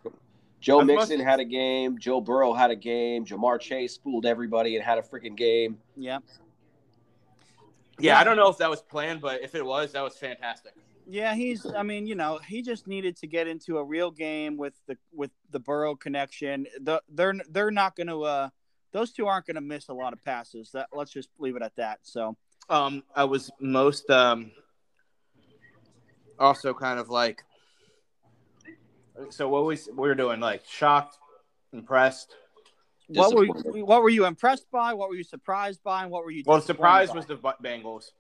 S3: Joe I'm Mixon most... had a game. Joe Burrow had a game. Ja'Marr Chase fooled everybody and had a freaking game.
S1: Yeah.
S2: Yeah, I don't know if that was planned, but if it was, that was fantastic.
S1: Yeah, he's. I mean, you know, he just needed to get into a real game with the with the Burrow connection. The, they're they're not going to. Uh, those two aren't going to miss a lot of passes. That let's just leave it at that. So,
S2: Um, I was most um also kind of like. So what was we were doing? Like shocked, impressed.
S1: what were you, what were you impressed by? What were you surprised by? And what were you?
S2: Well,
S1: disappointed
S2: surprise
S1: by?
S2: was the Bengals.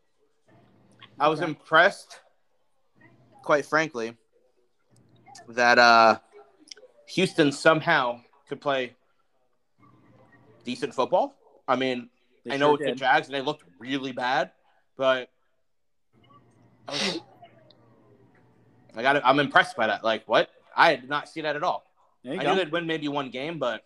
S2: I was
S1: Okay.
S2: impressed, quite frankly, that uh, Houston somehow could play decent football. I mean,
S1: They
S2: I know
S1: sure
S2: it's the. Jags and they looked really bad, but I I got. I'm impressed by that. Like, what? I did not see that at all. I
S1: go.
S2: knew they'd win maybe one game, but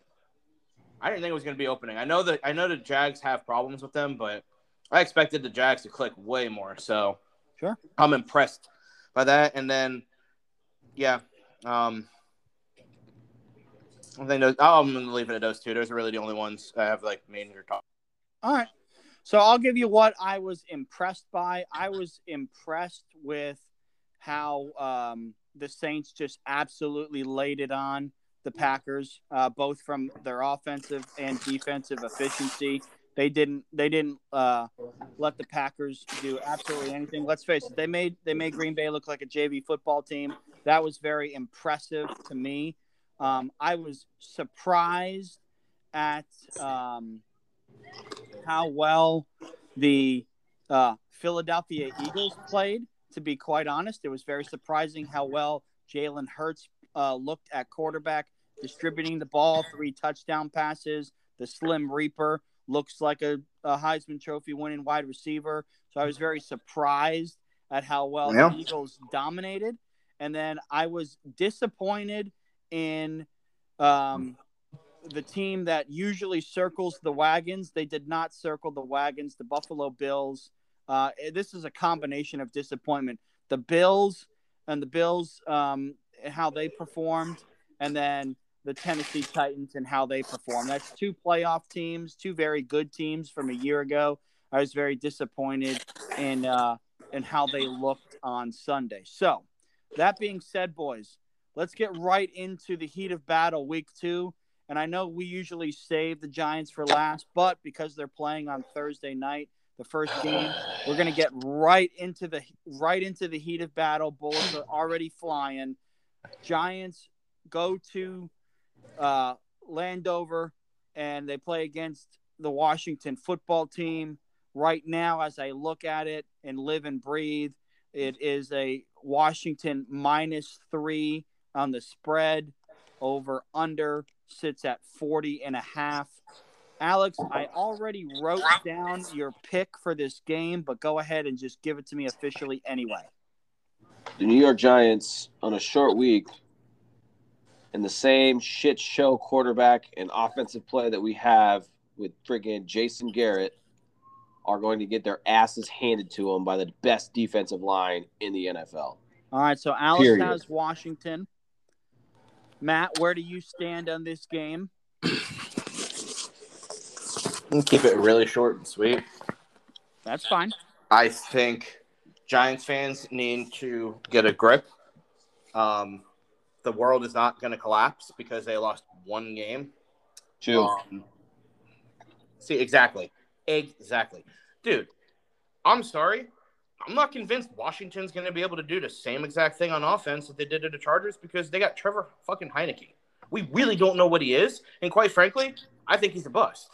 S2: I didn't think it was going to be opening. I know that I know the Jags have problems with them, but I expected the Jags to click way more. So
S1: Sure.
S2: I'm impressed by that. And then, yeah, um, I think those, oh, I'm to leave it at those two. Those are really the only ones I have like major talk.
S1: All right. So I'll give you what I was impressed by. I was impressed with how um, the Saints just absolutely laid it on the Packers, uh, both from their offensive and defensive efficiency. They didn't. They didn't uh, let the Packers do absolutely anything. Let's face it. They made they made Green Bay look like a JV football team. That was very impressive to me. Um, I was surprised at um, how well the uh, Philadelphia Eagles played. To be quite honest, it was very surprising how well Jalen Hurts uh, looked at quarterback, distributing the ball, three touchdown passes. The Slim Reaper looks like a, a Heisman Trophy winning wide receiver. So I was very surprised at how well
S2: Yeah.
S1: the Eagles dominated. And then I was disappointed in um, the team that usually circles the wagons. They did not circle the wagons. The Buffalo Bills. Uh, this is a combination of disappointment. The Bills and the Bills, um, how they performed, and then the Tennessee Titans and how they performed. That's two playoff teams, two very good teams from a year ago. I was very disappointed in uh, in how they looked on Sunday. So, that being said, boys, let's get right into the heat of battle, week two. And I know we usually save the Giants for last, but because they're playing on Thursday night, the first game, we're gonna get right into the right into the heat of battle. Bullets are already flying. Giants go to uh, Landover and they play against the Washington football team. Right now, as I look at it and live and breathe, it is a Washington minus three on the spread. Over under sits at 40 and a half. Alex, I already wrote down your pick for this game, but go ahead and just give it to me officially anyway.
S3: The New York Giants on a short week and the same shit show quarterback and offensive play that we have with freaking Jason Garrett are going to get their asses handed to them by the best defensive line in the NFL.
S1: All right, so Alex
S3: Period.
S1: has Washington. Matt, where do you stand on this game?
S2: Keep it really short and sweet.
S1: That's fine.
S2: I think Giants fans need to get a grip. Um, the world is not going to collapse because they lost one game.
S3: Two.
S2: Um, see, exactly. Exactly. Dude, I'm sorry. I'm not convinced Washington's going to be able to do the same exact thing on offense that they did to the Chargers because they got Trevor fucking Heinicke. We really don't know what he is. And quite frankly, I think he's a bust.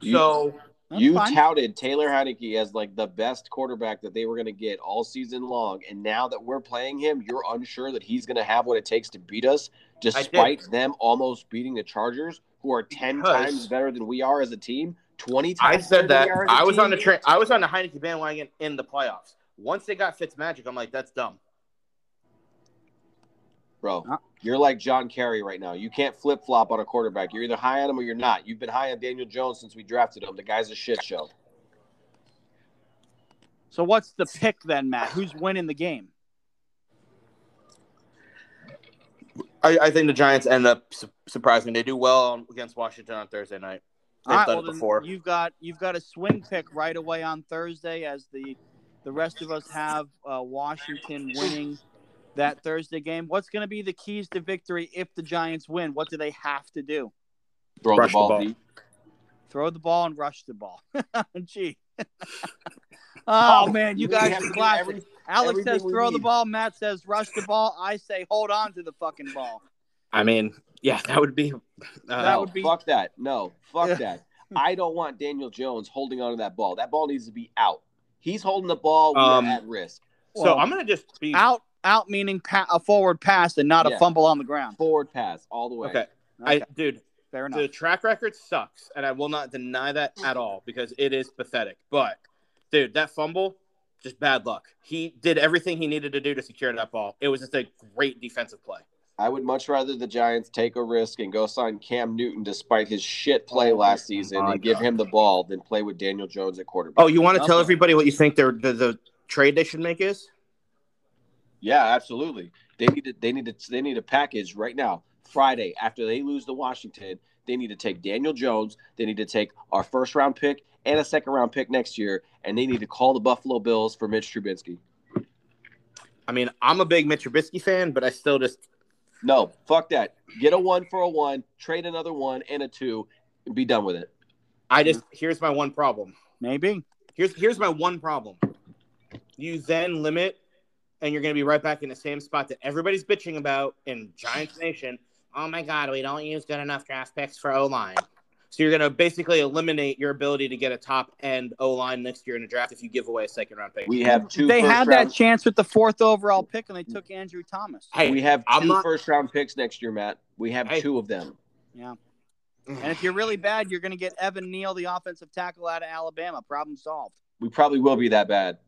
S3: You-
S2: So,
S3: you
S1: fine.
S3: touted Taylor Heinicke as like the best quarterback that they were going to get all season long, and now that we're playing him, you're unsure that he's going to have what it takes to beat us, despite them almost beating the Chargers, who are ten
S2: Because-
S3: times better than we are as a team. Twenty times.
S2: I
S3: said
S2: that.
S3: than we are as a
S2: I was on the train. I was on the Heinicke bandwagon in the playoffs. Once they got Fitzmagic, I'm like, that's dumb.
S3: bro.
S1: Uh.
S3: You're like John Kerry right now. You can't flip flop on a quarterback. You're either high on him or you're not. You've been high on Daniel Jones since we drafted him. The guy's a shit show.
S1: So what's the pick then, Matt? Who's winning the game?
S2: I, I think the Giants end up su- surprising. They do well against Washington on Thursday night. They've
S1: All right,
S2: done
S1: well,
S2: it
S1: then
S2: before.
S1: You've got you've got a swing pick right away on Thursday, as the the rest of us have uh, Washington winning that Thursday game. What's going to be the keys to victory if the Giants win? What do they have to do?
S3: Throw
S2: Rush
S3: the
S2: the
S3: ball.
S2: ball.
S1: Throw the ball and rush the ball. Gee. oh man, you guys are
S3: to
S1: classic.
S3: every-
S1: Alex says
S3: we
S1: throw the ball. Matt says rush the ball. I say hold on to the fucking ball.
S2: I mean, yeah, that would be. Uh,
S1: That would be-
S3: fuck that. No, fuck
S1: Yeah.
S3: that. I don't want Daniel Jones holding on to that ball. That ball needs to be out. He's holding the ball. We
S2: Um,
S3: are at risk.
S2: so
S1: Well,
S2: I'm gonna just be
S1: Out out meaning pa- a forward pass and not
S3: Yeah.
S1: a fumble on the ground.
S3: Forward pass all the way.
S2: okay.
S1: Okay,
S2: I, dude,
S1: fair enough.
S2: the track record sucks, and I will not deny that at all because it is pathetic. But, dude, that fumble, just bad luck. He did everything he needed to do to secure that ball. It was just a great defensive play.
S3: I would much rather the Giants take a risk and go sign Cam Newton despite his shit play
S1: Oh
S3: last season
S2: my
S3: and give him the ball than play with Daniel Jones at quarterback.
S2: Oh, you want to tell everybody what you think their the, the trade they should make is?
S3: Yeah, absolutely. They need to they need to they need a package right now. Friday after they lose to Washington, they need to take Daniel Jones. They need to take our first round pick and a second round pick next year, and they need to call the Buffalo Bills for Mitch Trubisky.
S2: I mean, I'm a big Mitch Trubisky fan, but I still just
S3: No, fuck that. Get a one for a one, trade another one and a two, and be done with it.
S2: I just here's my one problem.
S1: Maybe.
S2: Here's here's my one problem. You then limit, and you're going to be right back in the same spot that everybody's bitching about in Giants Nation. Oh my God, we don't use good enough draft picks for O line. So you're going to basically eliminate your ability to get a top end O line next year in a draft if you give away a second round pick.
S3: We have two.
S1: They had
S3: round,
S1: that chance with the fourth overall pick, and they took Andrew Thomas.
S2: hey,
S3: We have
S2: I'm
S3: 2
S2: not-
S3: first round picks next year, Matt. We have
S2: Hey.
S3: two of them. Yeah.
S1: and if you're really bad, you're going to get Evan Neal, the offensive tackle out of Alabama. Problem solved.
S3: We probably will be that bad.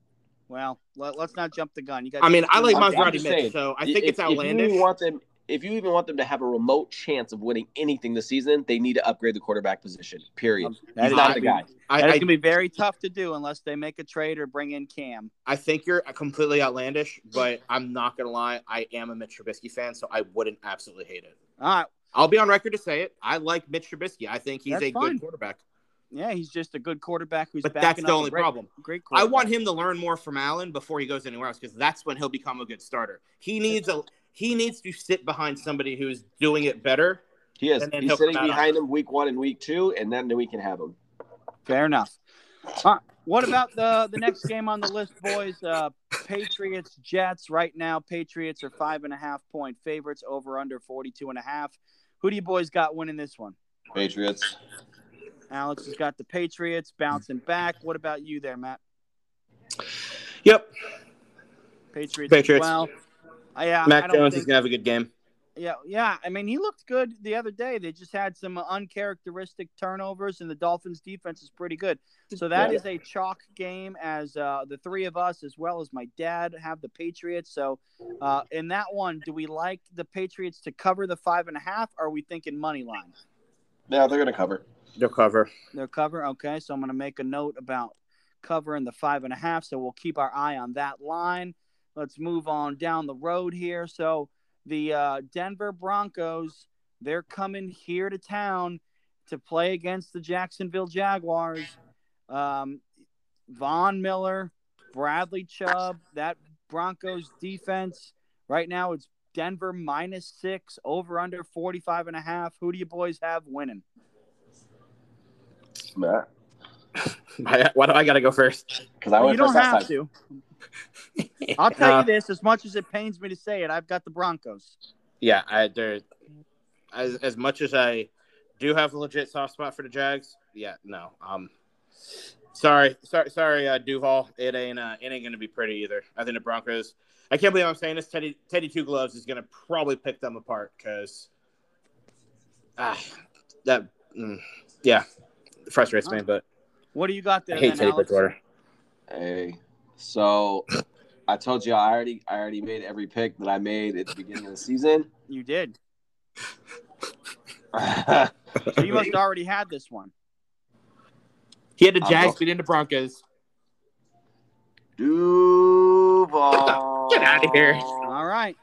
S1: Well, let, us not jump the gun. You got.
S2: I mean, I like
S3: I'm- I'm
S2: Maserati Mitch,
S3: saying,
S2: so I think
S3: if,
S2: it's
S3: If you
S2: outlandish.
S3: want them, if you even want them to have a remote chance of winning anything this season, they need to upgrade the quarterback position. Period.
S1: That
S3: He's
S1: is
S3: not
S1: gonna
S3: the guy.
S2: I,
S1: That is
S2: I,
S1: going to be very tough to do unless they make a trade or bring in Cam.
S2: I think you're completely outlandish, but I'm not going to lie. I am a Mitch Trubisky fan, so I wouldn't absolutely hate it.
S1: All right.
S2: I'll be on record to say it. I like Mitch Trubisky. I think he's
S1: That's
S2: a
S1: fine.
S2: good quarterback.
S1: Yeah, he's just a good quarterback who's
S2: But
S1: backing
S2: that's the
S1: a
S2: only
S1: great,
S2: problem.
S1: Great.
S2: I want him to learn more from Allen before he goes anywhere else because that's when he'll become a good starter. He needs a he needs to sit behind somebody who's doing it better.
S3: He is.
S2: And
S3: He's sitting behind him week one and week two, and then we can have him.
S1: Fair enough. All right. What about the the next game on the list, boys? Uh, Patriots Jets. Right now, Patriots are five and a half point favorites over under 42 and a half. Who do you boys got winning this one?
S3: Patriots.
S1: Alex has got the Patriots bouncing back. What about you there, Matt?
S2: Yep.
S1: Patriots.
S2: Patriots.
S1: As well. Uh, yeah, I
S2: Mac
S1: don't
S2: Jones
S1: think-
S2: is gonna have a good game.
S1: Yeah, yeah. I mean, he looked good the other day. They just had some uncharacteristic turnovers, and the Dolphins' defense is pretty good. So that
S3: Yeah.
S1: is a chalk game. As uh, the three of us, as well as my dad, have the Patriots. So uh, in that one, do we like the Patriots to cover the five and a half? Or are we thinking money line?
S3: Yeah, they're gonna cover.
S2: They'll cover.
S1: Their cover. Okay, so I'm going to make a note about covering the five and a half. So we'll keep our eye on that line. Let's move on down the road here. So the uh, Denver Broncos, they're coming here to town to play against the Jacksonville Jaguars. Um, Von Miller, Bradley Chubb, that Broncos defense. Right now it's Denver minus six, over under 45 and a half. Who do you boys have winning?
S3: Matt.
S2: Why why do I gotta go first?
S3: Because I
S1: Well,
S3: went
S1: you
S3: first
S1: don't
S3: last
S1: have
S3: time.
S1: to. I'll tell
S2: Uh,
S1: you this: as much as it pains me to say it, I've got the Broncos.
S2: Yeah, I there. As as much as I do have a legit soft spot for the Jags, yeah, no. Um, sorry, sorry, sorry, uh, Duval. It ain't uh, it ain't gonna be pretty either. I think the Broncos. I can't believe I'm saying this. Teddy Teddy Two Gloves is gonna probably pick them apart because, ah, that mm, yeah, frustrates me. But
S1: What do you got there,
S2: I hate
S1: then,
S2: Teddy Bridgewater.
S3: Hey, so I told you I already I already made every pick that I made at the beginning of the season.
S1: You did. So you must have already had this one.
S2: He had the
S3: I'll
S2: Jags
S3: go.
S2: beating the Broncos.
S3: Duval.
S2: Get out of here.
S1: All right.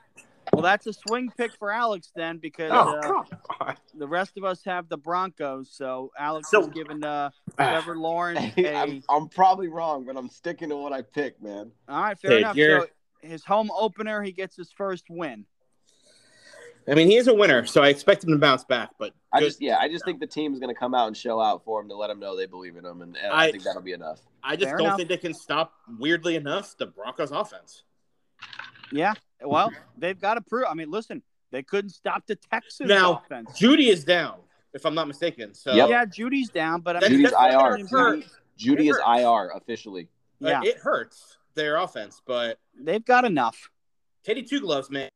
S1: Well, that's a swing pick for Alex then, because
S2: Oh,
S1: uh, the rest of us have the Broncos. So Alex
S2: So-
S1: is giving uh, Trevor Lawrence a.
S3: I'm, I'm probably wrong, but I'm sticking to what I picked, man.
S1: All right, fair
S2: Dude,
S1: enough.
S2: you're-
S1: So his home opener, he gets his first win.
S2: I mean, he is a winner, so I expect him to bounce back. But
S3: I just, yeah, I just think the team's going to come out and show out for him to let him know they believe in him, and, and I,
S2: I-
S3: think that'll be enough.
S2: I just
S1: Fair
S2: don't
S1: enough.
S2: think they can stop. Weirdly enough, the Broncos' offense.
S1: Yeah. Well, they've got to prove. I mean, listen, they couldn't stop the Texans
S2: Now,
S1: offense.
S2: Jeudy is down, if I'm not mistaken. So
S3: Yep.
S1: Yeah, Jeudy's down, but I
S2: That's-
S1: mean,
S3: Jeudy's
S2: that's not
S3: IR.
S2: gonna hurt.
S3: Jeudy, Jeudy
S2: It
S3: is
S2: hurts.
S3: IR officially.
S2: uh,
S1: yeah,
S2: it hurts their offense. But
S1: they've got enough.
S2: Teddy Two Gloves, man,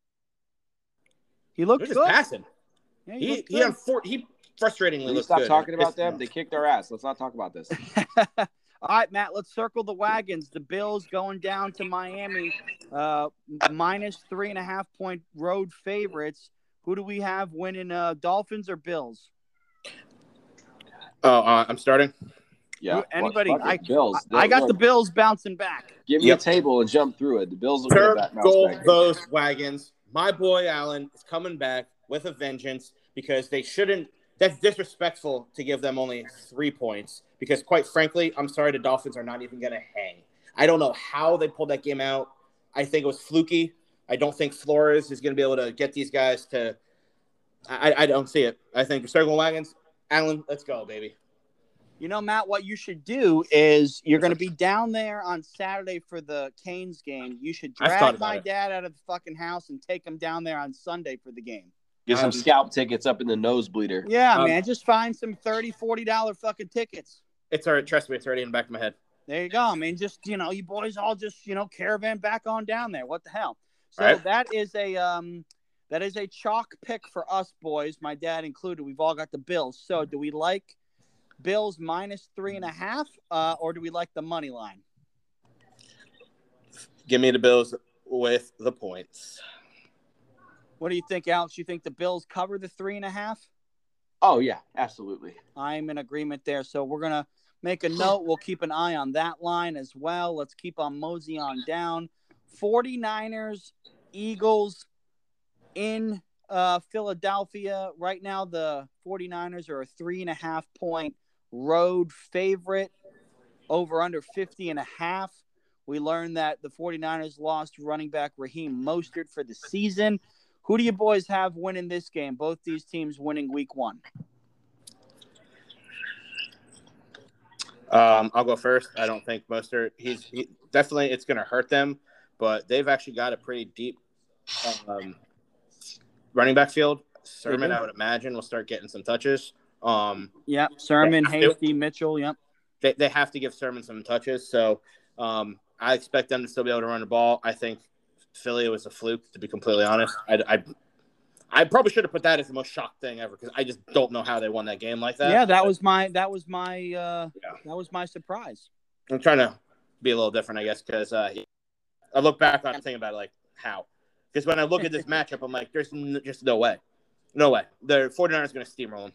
S1: He
S2: he
S1: looked
S2: was
S1: good.
S2: just passing.
S1: Yeah, he
S2: He
S1: looked
S2: he,
S1: good.
S2: on four, he frustratingly
S3: Can we
S2: looks
S3: stop
S2: good.
S3: talking about
S2: Pissed
S3: them?
S2: me
S3: They
S2: off.
S3: kicked their ass. Let's not talk about this.
S1: All right, Matt, let's circle the wagons. The Bills going down to Miami, uh, minus three and a half point road favorites. Who do we have winning, uh, Dolphins or Bills?
S2: Oh, uh, I'm starting.
S3: Yeah,
S1: Who- anybody-
S3: Fuck it,
S1: I-
S3: Bills.
S1: I, I got
S3: Look,
S1: the Bills bouncing back.
S3: Give me
S2: Yep.
S3: a table and jump through it. The Bills will get
S2: Turf
S3: that
S2: goal those wagons. My boy Allen is coming back with a vengeance because they shouldn't. That's disrespectful to give them only three points because, quite frankly, I'm sorry the Dolphins are not even going to hang. I don't know how they pulled that game out. I think it was fluky. I don't think Flores is going to be able to get these guys to. I, I don't see it. I think circle wagons. Allen, let's go, baby.
S1: You know, Matt, what you should do is you're going to be down there on Saturday for the Canes game. You should drag my
S2: it.
S1: dad out of the fucking house and take him down there on Sunday for the game.
S3: Get some
S2: Um,
S3: scalp tickets up in the nosebleeder.
S1: Yeah,
S2: Um,
S1: man, just find some 30 40 dollar fucking tickets.
S2: It's all right. Trust me, it's already in the back of my head.
S1: There you go. I mean, just you know, you boys all just you know caravan back on down there. What the hell? So
S2: Right.
S1: that is a um, that is a chalk pick for us boys, my dad included. We've all got the Bills. So do we like Bills minus three and a half, uh, or do we like the money line?
S2: Give me the Bills with the points.
S1: What do you think, Alex? You think the Bills cover the three and a half?
S3: Oh yeah, absolutely.
S1: I'm in agreement there. So we're gonna make a note. We'll keep an eye on that line as well. Let's keep on mosey on down. 49ers, Eagles in uh, Philadelphia. Right now, the 49ers are a three and a half point road favorite over under 50 and a half. We learned that the 49ers lost running back Raheem Mostert for the season. Who do you boys have winning this game? Both these teams winning week one.
S2: Um, I'll go first. I don't think Mostert. He's he, definitely it's going to hurt them, but they've actually got a pretty deep um, running back field. Sermon. I would imagine, will start getting some touches. Um,
S1: Yep. Sermon,
S2: to.
S1: Hasty, Mitchell. Yep.
S2: they, they have to give Sermon some touches, so um, I expect them to still be able to run the ball. I think Philly was a fluke, to be completely honest. I, I, I probably should have put that as the most shocked thing ever because I just don't know how they won that game like that.
S1: yeah, that was my that was my uh
S2: Yeah.
S1: that was my surprise.
S2: I'm trying to be a little different, I guess, because uh, I look back on thinking about it, like how. Because when I look at this matchup, I'm like, there's n- just no way. No way. The 49ers going to steamroll them.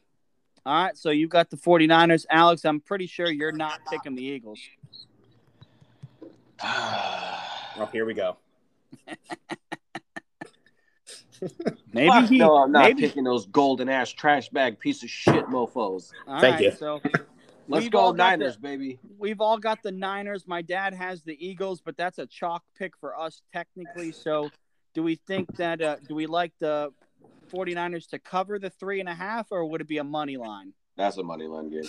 S1: All right, so you've got the 49ers. Alex, I'm pretty sure you're not picking the Eagles.
S2: Oh, here we go.
S1: Maybe
S3: Fuck
S1: he
S3: no, I'm not
S1: maybe
S3: picking those golden ass trash bag piece of shit mofos.
S1: All
S2: Thank
S1: right,
S2: you.
S1: So
S3: Let's
S1: We've
S3: go
S1: all got
S3: Niners, baby.
S1: we've all got the Niners. My dad has the Eagles, but that's a chalk pick for us technically. So do we think that uh do we like the 49ers to cover the three and a half, or would it be a money line?
S3: That's a money line game.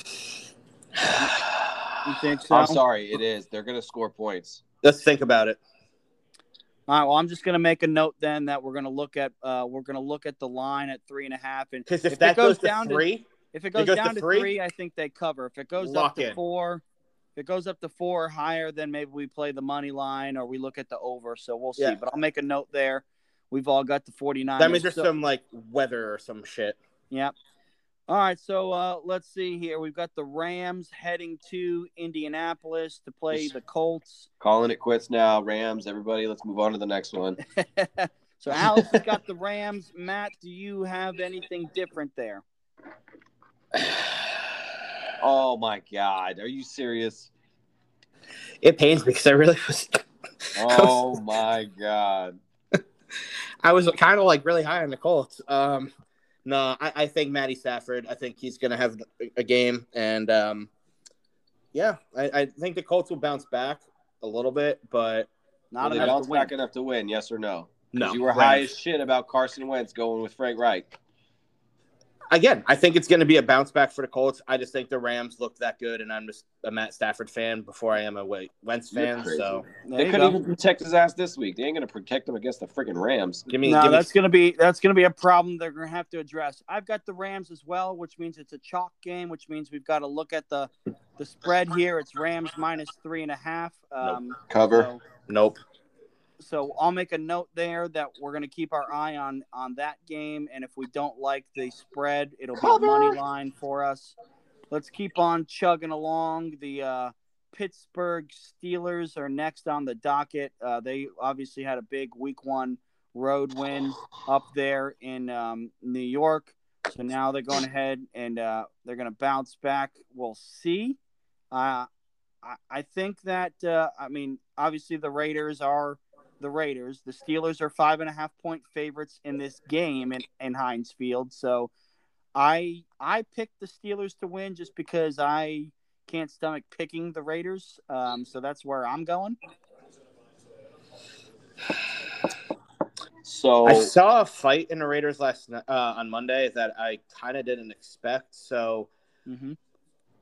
S1: You think so?
S3: I'm sorry, it is. They're gonna score points.
S2: Let's think about it.
S1: All right. Well, I'm just going to make a note then that we're going to look at uh, we're going to look at the line at three and a half, and
S2: Because if,
S1: If it
S2: that
S1: goes
S2: goes, to
S1: down to-
S2: three,
S1: if it goes,
S2: goes
S1: down to
S2: three?
S1: three, I think they cover. If it goes up to
S2: in.
S1: four, if it goes up to four or higher, then maybe we play the money line or we look at the over. So we'll see.
S2: Yeah.
S1: But I'll make a note there. We've all got the 49ers.
S2: that means there's
S1: So-
S2: some like weather or some shit.
S1: Yep. All right, so uh, let's see here. We've got the Rams heading to Indianapolis to play the Colts.
S3: Calling it quits now, Rams. Everybody, let's move on to the next one.
S1: so Alex has got the Rams. Matt, do you have anything different there?
S3: Oh my god, are you serious?
S2: It pains me because I really was.
S3: Oh my god.
S2: I was kind of like really high on the Colts. Um, no, I, I think Matty Stafford. I think he's going to have a game, and um, yeah, I, I think the Colts will bounce back a little bit, but
S1: Not
S3: Will
S1: enough
S3: bounce
S1: to win.
S3: back enough to win? Yes or no? 'Cause
S2: no.
S3: You were high as shit about Carson Wentz going with Frank Reich.
S2: Again, I think it's going to be a bounce back for the Colts. I just think the Rams looked that good, and I'm just a Matt Stafford fan before I am a Wa- Wentz fan.
S3: crazy.
S2: So
S1: There
S3: they couldn't
S1: go.
S3: even protect his ass this week. They ain't gonna protect him against the freaking Rams.
S2: give me,
S1: No,
S2: give me
S1: that's gonna be that's gonna be a problem they're gonna have to address. I've got the Rams as well, which means it's a chalk game, which means we've got to look at the the spread here. It's Rams minus three and a half. Um,
S3: Cover.
S1: so,
S2: nope.
S1: So I'll make a note there that we're gonna keep our eye on on that game, and if we don't like the spread, it'll be a money line for us. Let's keep on chugging along. The uh, Pittsburgh Steelers are next on the docket. Uh, they obviously had a big Week One road win up there in um, New York. So now they're going ahead and uh, they're going to bounce back. We'll see. Uh, I, I think that, uh, I mean, obviously the Raiders are the Raiders. The Steelers are five and a half point favorites in this game in, in Heinz Field. So I I picked the Steelers to win just because I can't stomach picking the Raiders. Um, so that's where I'm going.
S3: So
S2: I saw a fight in the Raiders last ni- uh, on Monday that I kind of didn't expect. So
S1: hmm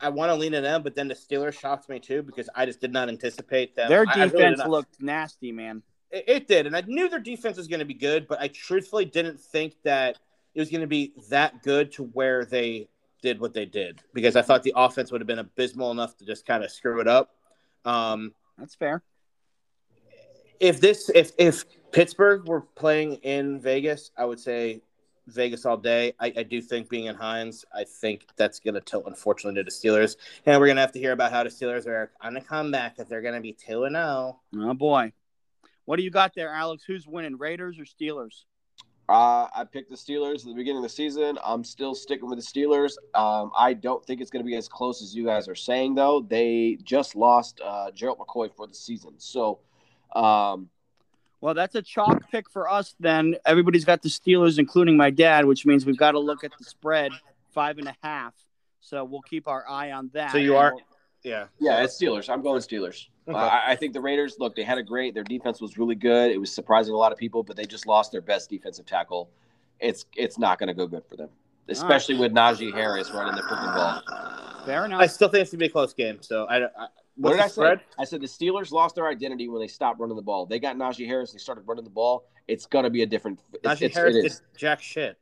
S2: I want to lean in them, but then the Steelers shocked me too because I just did not anticipate them.
S1: Their
S2: I- I really
S1: defense looked nasty, man.
S2: It, it did, and I knew their defense was going to be good, but I truthfully didn't think that it was going to be that good to where they did what they did because I thought the offense would have been abysmal enough to just kind of screw it up. Um,
S1: That's fair.
S2: if this if if Pittsburgh were playing in Vegas, I would say Vegas all day. I, I do think being in Heinz, I think that's going to tilt unfortunately to the Steelers, and we're going to have to hear about how the Steelers are on the comeback if they're going to be two and zero.
S1: Oh boy, what do you got there, Alex? Who's winning, Raiders or Steelers?
S3: uh, I picked the Steelers at the beginning of the season. I'm still sticking with the Steelers. Um, I don't think it's going to be as close as you guys are saying, though. They just lost uh, Gerald McCoy for the season, so um,
S1: Well, that's a chalk pick for us. Then everybody's got the Steelers, including my dad, which means we've got to look at the spread five and a half. So we'll keep our eye on that.
S2: So you are- Yeah,
S3: yeah, it's Steelers. I'm going Steelers.
S2: Okay.
S3: I, I think the Raiders. Look, they had a great. Their defense was really good. It was surprising a lot of people, but they just lost their best defensive tackle. It's it's not going to go good for them, ah. especially with Najee Harris running the freaking ball.
S1: Fair enough.
S2: I still think it's going to be a close game. So I, I
S3: What did I
S2: spread?
S3: say? I said the Steelers lost their identity when they stopped running the ball. They got Najee Harris. They started running the ball. It's going to be a different.
S2: Najee
S3: it's,
S2: Harris
S3: it
S2: did jack shit.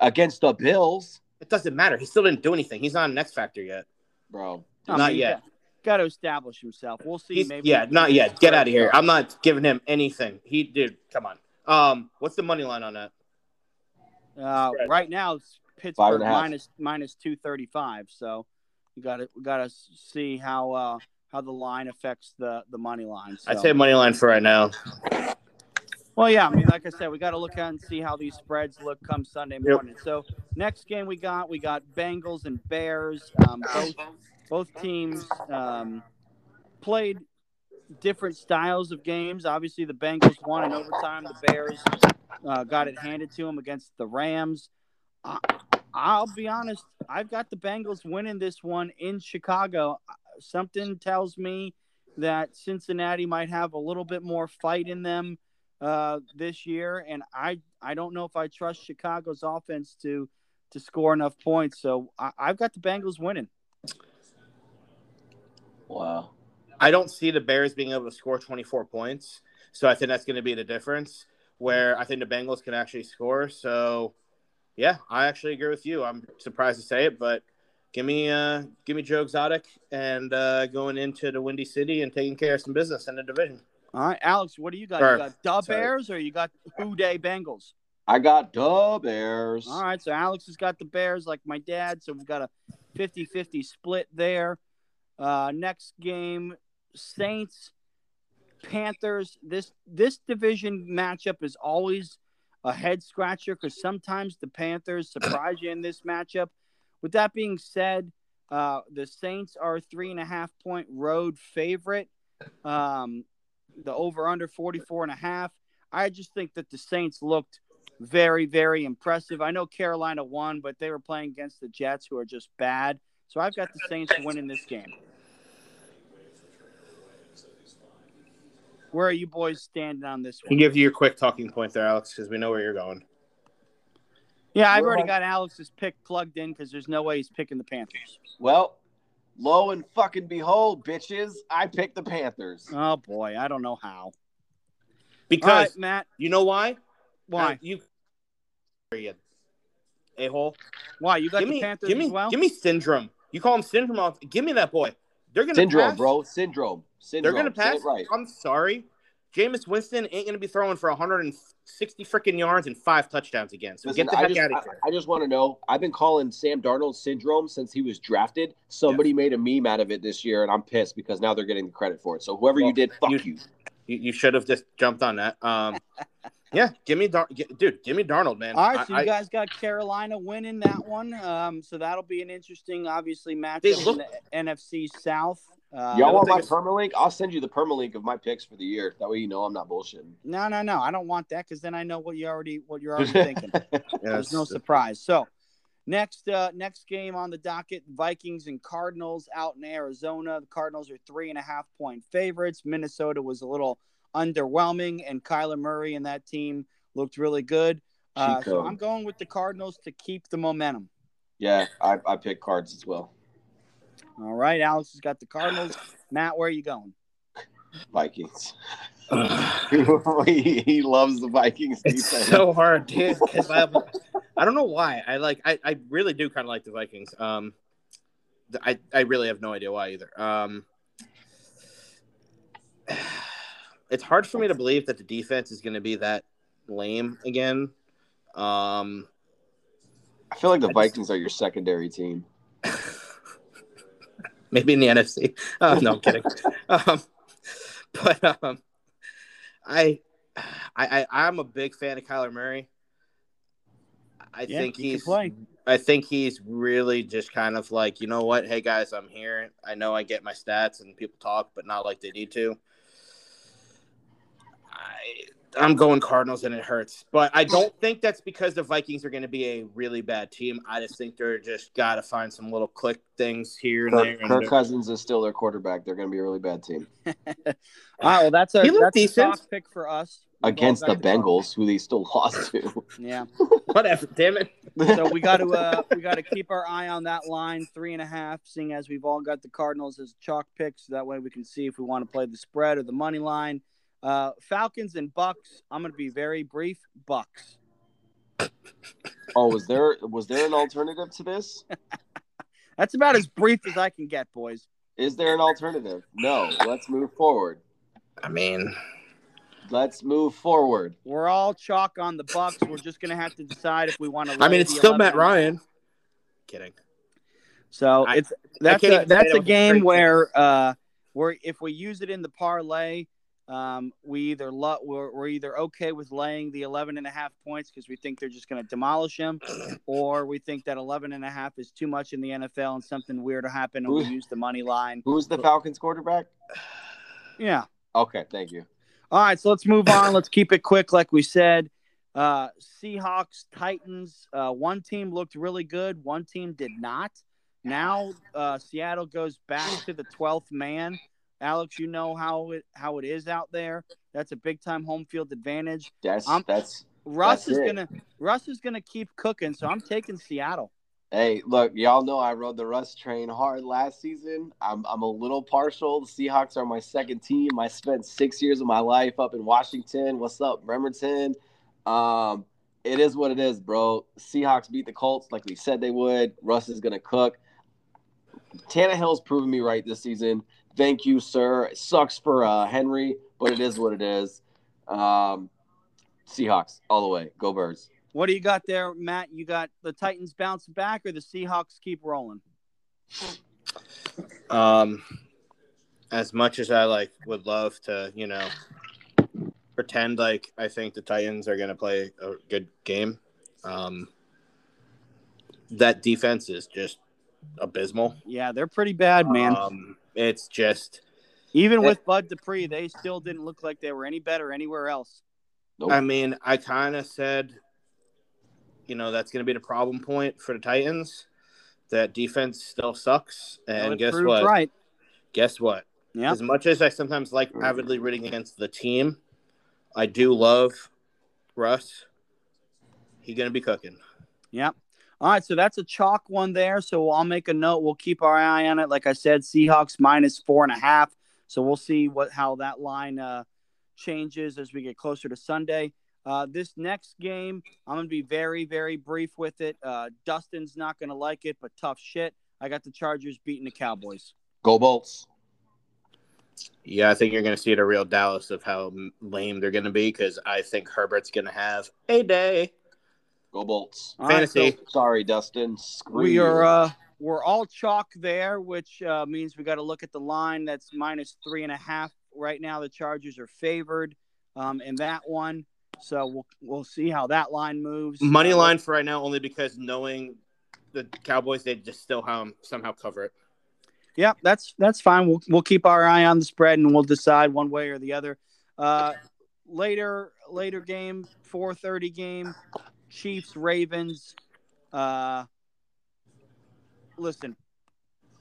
S3: against the Bills,
S2: It doesn't matter. He still didn't do anything. He's not an X factor yet.
S3: bro.
S1: I
S2: not
S1: mean,
S2: yet.
S1: Got to establish himself. We'll see.
S2: He's,
S1: maybe
S2: yeah, not yet. Get out of here. I'm not giving him anything. He dude, come on. Um, what's the money line on that?
S1: Uh,
S2: Spread.
S1: right now, it's Pittsburgh
S3: and a half.
S1: minus minus two thirty five. So you got to we got to see how uh, how the line affects the the money line. So.
S2: I'd say money line for right now.
S1: Well, yeah, I mean, like I said, we got to look at and see how these spreads look come Sunday morning. So next game we got we got Bengals and Bears. Um, both both teams um, played different styles of games. Obviously, the Bengals won in overtime. The Bears uh, got it handed to them against the Rams. I, I'll be honest, I've got the Bengals winning this one in Chicago. Something tells me that Cincinnati might have a little bit more fight in them uh, this year, and I I don't know if I trust Chicago's offense to to score enough points. So I, I've got the Bengals winning.
S3: Wow.
S2: I don't see the Bears being able to score 24 points. So I think that's going to be the difference where I think the Bengals can actually score. So yeah, I actually agree with you. I'm surprised to say it, but give me uh give me Joe Exotic and uh going into the Windy City and taking care of some business in the division.
S1: All right, Alex, what do you got?
S2: Or-
S1: you got the
S2: sorry.
S1: Bears or you got Who Dey Bengals?
S3: I got the Bears.
S1: All right, so Alex has got the Bears like my dad, so we've got a 50-50 split there. Uh, next game, Saints, Panthers. This this division matchup is always a head scratcher because sometimes the Panthers surprise you in this matchup. With that being said, uh, the Saints are three and a half point road favorite. Um, the over under 44 and a half. I just think that the Saints looked very, very impressive. I know Carolina won, but they were playing against the Jets, who are just bad. So I've got the Saints winning this game. Where are you boys standing on this
S2: He
S1: one?
S2: give you your quick talking point there, Alex, because we know where you're going.
S1: Yeah, I've
S3: Where
S1: already
S3: am
S1: got Alex's pick plugged in because there's no way he's picking the Panthers.
S3: Well, lo and fucking behold, bitches, I picked the Panthers.
S1: Oh boy, I don't know how.
S2: Because
S1: right, Matt,
S2: you know why?
S1: why?
S2: Uh, you a hole.
S1: Why you got
S2: Give
S1: the
S2: me,
S1: Panthers
S2: give me,
S1: as well?
S2: give me syndrome. You call him syndrome. Off. Give me that boy. They're gonna
S3: Syndrome,
S2: pass.
S3: bro. Syndrome.
S2: They're gonna pass.
S3: right.
S2: I'm sorry. Jameis Winston ain't gonna be throwing for 160 freaking yards and five touchdowns again. So
S3: Listen,
S2: get the
S3: I
S2: heck
S3: just,
S2: out of here.
S3: I just want to know. I've been calling Sam Darnold syndrome since he was drafted. Somebody made a meme out of it this year, and I'm pissed because now they're getting the credit for it. So whoever
S2: Well,
S3: you did, fuck
S2: you-
S3: you.
S2: You, you should have just jumped on that. Um, yeah, give me Dar- gi- dude, give me Darnold, man.
S1: All right, so
S2: I-
S1: you
S2: I-
S1: guys got Carolina winning that one. Um, so that'll be an interesting, obviously,
S2: They
S1: matchup
S2: look-
S1: in the NFC South. Uh,
S3: Y'all want my
S2: it's-
S3: permalink? I'll send you the permalink of my picks for the year. That way you know I'm not bullshitting.
S1: no, no, no. I don't want that because then I know what you already what you're already thinking.
S2: yeah,
S1: There's no surprise. So next uh next game on the docket, Vikings and Cardinals out in Arizona. The Cardinals are three and a half point favorites. Minnesota was a little underwhelming, and Kyler Murray and that team looked really good. Uh, so. I'm going with the Cardinals to keep the momentum.
S3: yeah, I, I pick cards as well.
S1: All right, Alex has got the Cardinals. Matt, where are you going?
S3: Vikings. he, he loves the Vikings
S2: It's
S3: defense.
S2: so hard, dude. Because I, I don't know why. I like. I, I really do kind of like the Vikings. Um, I I really have no idea why either. Um, it's hard for me to believe that the defense is going to be that lame again. Um,
S3: I feel like the
S2: I just-
S3: Vikings are your secondary team.
S2: maybe in the NFC. Oh, no, I'm kidding. um, but um, I, I, I, I'm a big fan of Kyler Murray. I
S1: Yeah,
S2: think
S1: he
S2: he's. I think he's really just kind of like, you know what? Hey guys, I'm here. I know I get my stats and people talk, but not like they need to. I I'm going Cardinals and it hurts. But I don't think that's because the Vikings are going to be a really bad team. I just think they're just got to find some little click things here and there.
S3: Kirk,
S2: and
S3: Kirk Cousins is still their quarterback. They're going to be a really bad team
S1: All right, well, that's a
S2: He looked
S1: that's a
S2: decent.
S1: soft pick for us. We've
S3: against the. Bengals, who they still lost to.
S1: Yeah.
S2: Whatever, damn it.
S1: So we got to uh, we got to keep our eye on that line, three and a half. Seeing as we've all got the Cardinals as chalk picks, that way we can see if we want to play the spread or the money line. Uh, Falcons and Bucs. I'm going to be very brief. Bucs.
S3: oh, was there was there an alternative to this?
S1: That's about as brief as I can get, boys.
S3: Is there an alternative? No. Let's move forward.
S2: I mean,
S3: Let's move forward.
S1: We're all chalk on the Bucs. We're just going to have to decide if we want to.
S2: I mean, it's still Matt Ryan. Kidding.
S1: So
S2: I-
S1: it's that's
S2: can't
S1: a, that's a game where uh, where if we use it in the parlay, um, we either lo- we're, we're either okay with laying the 11 and a half points because we think they're just going to demolish them, or we think that 11 and a half is too much in the NFL and something weird will happen and we use the money line.
S3: Who's the Falcons quarterback?
S1: Yeah.
S3: Okay, thank you.
S1: All right, so let's move on. Let's keep it quick, like we said. Uh, Seahawks, Titans. Uh, one team looked really good. One team did not. Now uh, Seattle goes back to the twelfth man. Alex, you know how it how it is out there. That's a big time home field advantage.
S3: That's
S1: I'm-
S3: that's
S1: Russ
S3: That's
S1: is
S3: it.
S1: gonna Russ is gonna keep cooking, so I'm taking Seattle.
S3: Hey, look, y'all know I rode the Russ train hard last season. I'm I'm a little partial. The Seahawks are my second team. I spent six years of my life up in Washington. What's up, Bremerton? Um, it is what it is, bro. Seahawks beat the Colts like we said they would. Russ is gonna cook. Tannehill's proven me right this season. Thank you, sir. It sucks for uh, Henry, but it is what it is. Um, Seahawks all the way. Go Birds.
S1: What do you got there, Matt? You got the Titans bounce back, or the Seahawks keep rolling?
S2: Um, as much as I like would love to, you know, pretend like I think the Titans are going to play a good game, um, that defense is just abysmal.
S1: Yeah, they're pretty bad, man.
S2: Um, it's just
S1: Even
S2: it-
S1: with Bud Dupree, they still didn't look like they were any better anywhere else.
S3: Nope.
S2: I mean, I kind of said, you know, that's going to be the problem point for the Titans. That defense still sucks, and
S1: Well,
S2: guess what?
S1: Right.
S2: Guess what?
S1: Yeah.
S2: As much as I sometimes like mm. avidly rooting against the team, I do love Russ. He gonna be cooking.
S1: Yep. All right, so that's a chalk one there. So I'll make a note. We'll keep our eye on it. Like I said, Seahawks minus four and a half. So we'll see what how that line uh, changes as we get closer to Sunday. Uh, this next game, I'm gonna be very very brief with it. Uh, Dustin's not gonna like it, but tough shit. I got the Chargers beating the Cowboys.
S3: Go Bolts.
S2: Yeah, I think you're gonna see the real Dallas of how lame they're gonna be because I think Herbert's gonna have a day.
S3: Go Bolts.
S1: All right,
S2: Fantasy.
S1: so
S3: Sorry, Dustin. Screw
S1: we are uh, we're all chalk there, which uh, means we got to look at the line. That's minus three and a half right now. The Chargers are favored um, in that one, so we'll we'll see how that line moves.
S2: Money
S1: Uh,
S2: line for right now, only because knowing the Cowboys, they just still um, somehow cover it.
S1: Yep, that's that's fine. We'll we'll keep our eye on the spread and we'll decide one way or the other. Uh, later later game, four thirty game, Chiefs Ravens. Uh, listen,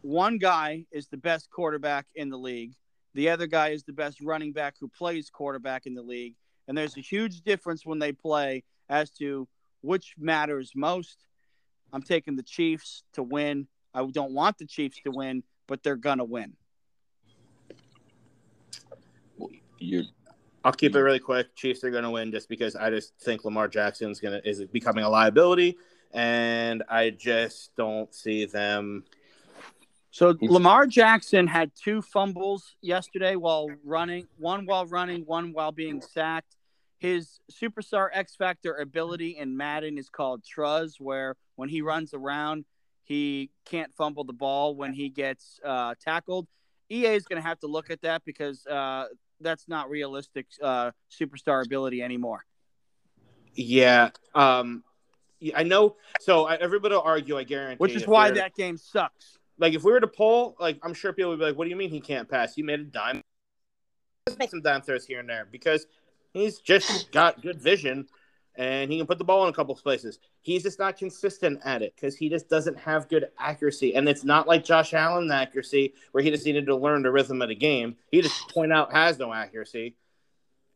S1: one guy is the best quarterback in the league. The other guy is the best running back who plays quarterback in the league, and there's a huge difference when they play as to which matters most. I'm taking the Chiefs to win. I don't want the Chiefs to win, but they're gonna win.
S3: You.
S2: I'll keep it really quick. Chiefs are going to win just because I just think Lamar Jackson's going to is becoming a liability, and I just don't see them.
S1: So Lamar Jackson had two fumbles yesterday while running, one while running, one while being sacked. His superstar X Factor ability in Madden is called Truzz, where when he runs around, he can't fumble the ball when he gets uh, tackled. EA is going to have to look at that because uh, that's not realistic uh, superstar ability anymore.
S2: Yeah, um, I know. So I- everybody will argue. I guarantee.
S1: Which is why
S2: we were to-
S1: that game sucks.
S2: like if we were to poll, like I'm sure people would be like, "What do you mean he can't pass? He made a dime." Let's make some dime throws here and there because he's just got good vision and he can put the ball in a couple of places. He's just not consistent at it because he just doesn't have good accuracy. And it's not like Josh Allen accuracy where he just needed to learn the rhythm of the game. He just point out has no accuracy.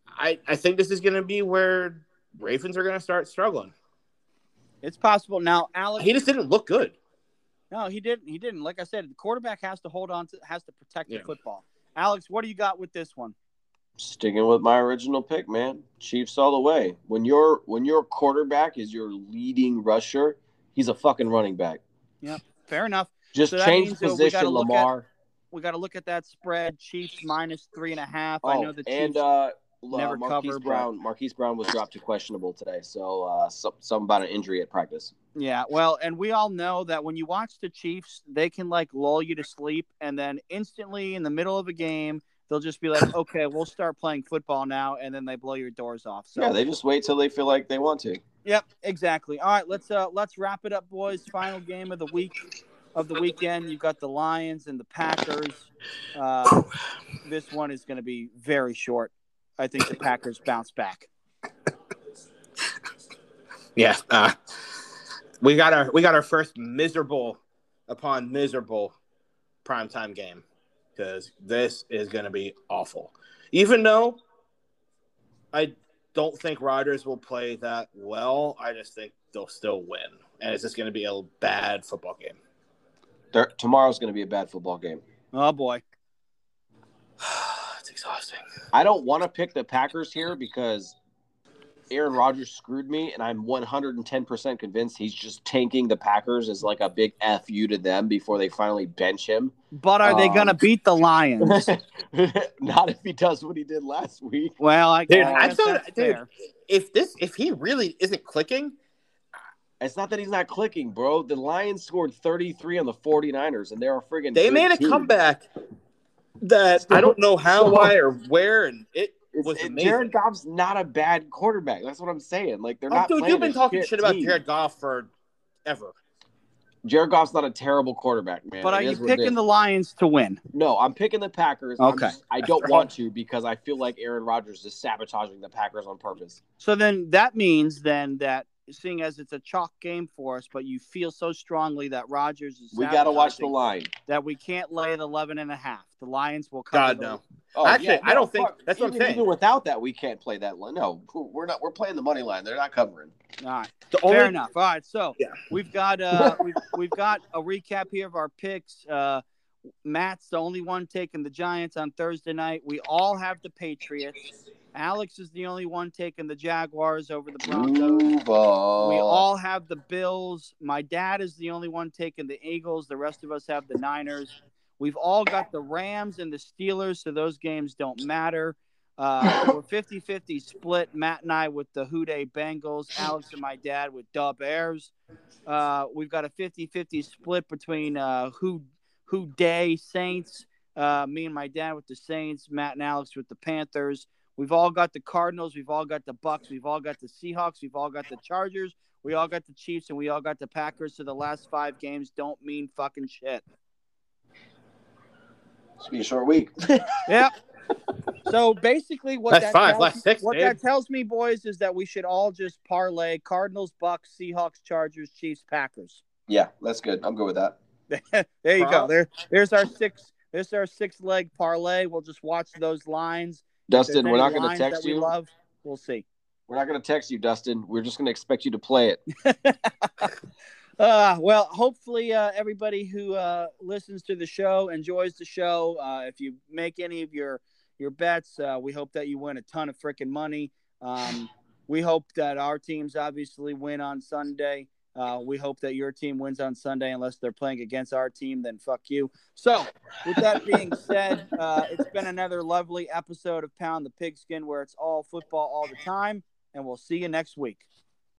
S2: I I think this is going to be where Ravens are going to start struggling.
S1: It's possible now. Alex,
S2: He just didn't look good.
S1: No, he didn't. He didn't. Like I said, the quarterback has to hold on to, has to protect
S2: Yeah.
S1: the football. Alex, what do you got with this one?
S3: Sticking with my original pick, man. Chiefs all the way. When your when your quarterback is your leading rusher, he's a fucking running back.
S1: Yeah, fair enough.
S3: Just
S1: So
S3: change
S1: we
S3: position,
S1: gotta look at-
S3: Lamar.
S1: We got to look at that spread. Chiefs minus three and a half. I
S3: Oh,
S1: know the Chiefs.
S3: and uh,
S1: never
S3: uh, Marquise
S1: cover, but-
S3: Brown. Marquise Brown was dropped to questionable today, so uh, some, something about an injury at practice.
S1: yeah, well, and we all know that when you watch the Chiefs, they can like lull you to sleep, and then instantly in the middle of a game, they'll just be like, "Okay, we'll start playing football now," and then they blow your doors off. So
S3: yeah, they just wait till they feel like they want to.
S1: Yep, exactly. All right, let's uh let's wrap it up, boys. Final game of the week of the weekend. You've got the Lions and the Packers. Uh, this one is going to be very short. I think the Packers bounce back.
S2: Yeah, uh, we got our we got our first miserable upon miserable primetime game because this is going to be awful. Even though I don't think Rodgers will play that well, I just think they'll still win, and it's just going to be a bad football game.
S3: There, tomorrow's going to be a bad football game.
S1: Oh boy.
S2: it's exhausting.
S3: I don't want to pick the Packers here because Aaron Rodgers screwed me, and I'm 110% convinced he's just tanking the Packers as like a big fu to them before they finally bench him.
S1: But are they
S3: Um,
S1: going to beat the Lions?
S3: Not if he does what he did last week.
S1: well, I,
S2: Dude,
S1: I
S2: I
S1: guess
S2: thought-
S1: that's
S2: dude,
S1: fair.
S2: If this if he really isn't clicking,
S3: It's not that he's not clicking, bro. The Lions scored 33 on the 49ers, and they're a friggin'
S2: they
S3: good
S2: made a
S3: team.
S2: comeback that I don't know how, why, or where, and it
S3: It's,
S2: was
S3: it- Jared Goff's not a bad quarterback. That's what I'm saying. Like they're
S2: Oh,
S3: not.
S2: dude, you've been talking
S3: shit
S2: shit about. Jared Goff for ever.
S3: Jared Goff's not a terrible quarterback, man.
S1: But
S3: It
S1: are you
S3: is what it
S1: picking the Lions to win?
S3: No, I'm picking the Packers.
S1: Okay.
S3: just- I don't want to because I feel like Aaron Rodgers is sabotaging the Packers on purpose.
S1: So then that means then that seeing as it's a chalk game for us, but you feel so strongly that Rodgers is
S3: We got to watch the line.
S1: that we can't lay the 11 and a half. The Lions will cover
S2: God no.
S3: Oh,
S2: Actually, I don't think- that's what I'm
S3: even,
S2: saying.
S3: Even without that, we can't play that line. No, we're not. We're playing the money line. They're not covering.
S1: All right.
S2: The
S1: Fair
S2: only
S1: enough. All right. So
S2: Yeah.
S1: we've got uh we've, we've got a recap here of our picks. Uh Matt's the only one taking the Giants on Thursday night. We all have the Patriots. Alex is the only one taking the Jaguars over the Broncos.
S3: On.
S1: We all have the Bills. My dad is the only one taking the Eagles. The rest of us have the Niners. We've all got the Rams and the Steelers, so those games don't matter. Uh, we're 50 50 split. Matt and I with the Who Dey Bengals, Alex and my dad with Dub Bears. Uh, we've got a 50 50 split between uh, Who Houday Saints, uh, me and my dad with the Saints, Matt and Alex with the Panthers. We've all got the Cardinals. We've all got the Bucs. We've all got the Seahawks. We've all got the Chargers. We all got the Chiefs, and we all got the Packers. So the last five games don't mean fucking shit.
S3: It's be a short week.
S1: Yep. So basically, what
S2: That's
S1: that
S2: five,
S1: tells,
S2: last six,
S1: what
S2: dude.
S1: that tells me, boys, is that we should all just parlay Cardinals, Bucs, Seahawks, Chargers, Chiefs, Packers.
S3: Yeah, that's good. I'm good with that.
S1: there you go. There, there's our six. There's our six leg parlay. We'll just watch those lines.
S3: Dustin, we're not going to text
S1: that we
S3: you.
S1: Love. We'll see.
S3: We're not going to text you, Dustin. We're just going to expect you to play it.
S1: Uh, well, hopefully, uh, everybody who uh, listens to the show enjoys the show. Uh, if you make any of your your bets, uh, we hope that you win a ton of freaking money. Um, we hope that our teams obviously win on Sunday. Uh, we hope that your team wins on Sunday, unless they're playing against our team. Then fuck you. So, with that being said, uh, it's been another lovely episode of Pound the Pigskin, where it's all football all the time, and we'll see you next week.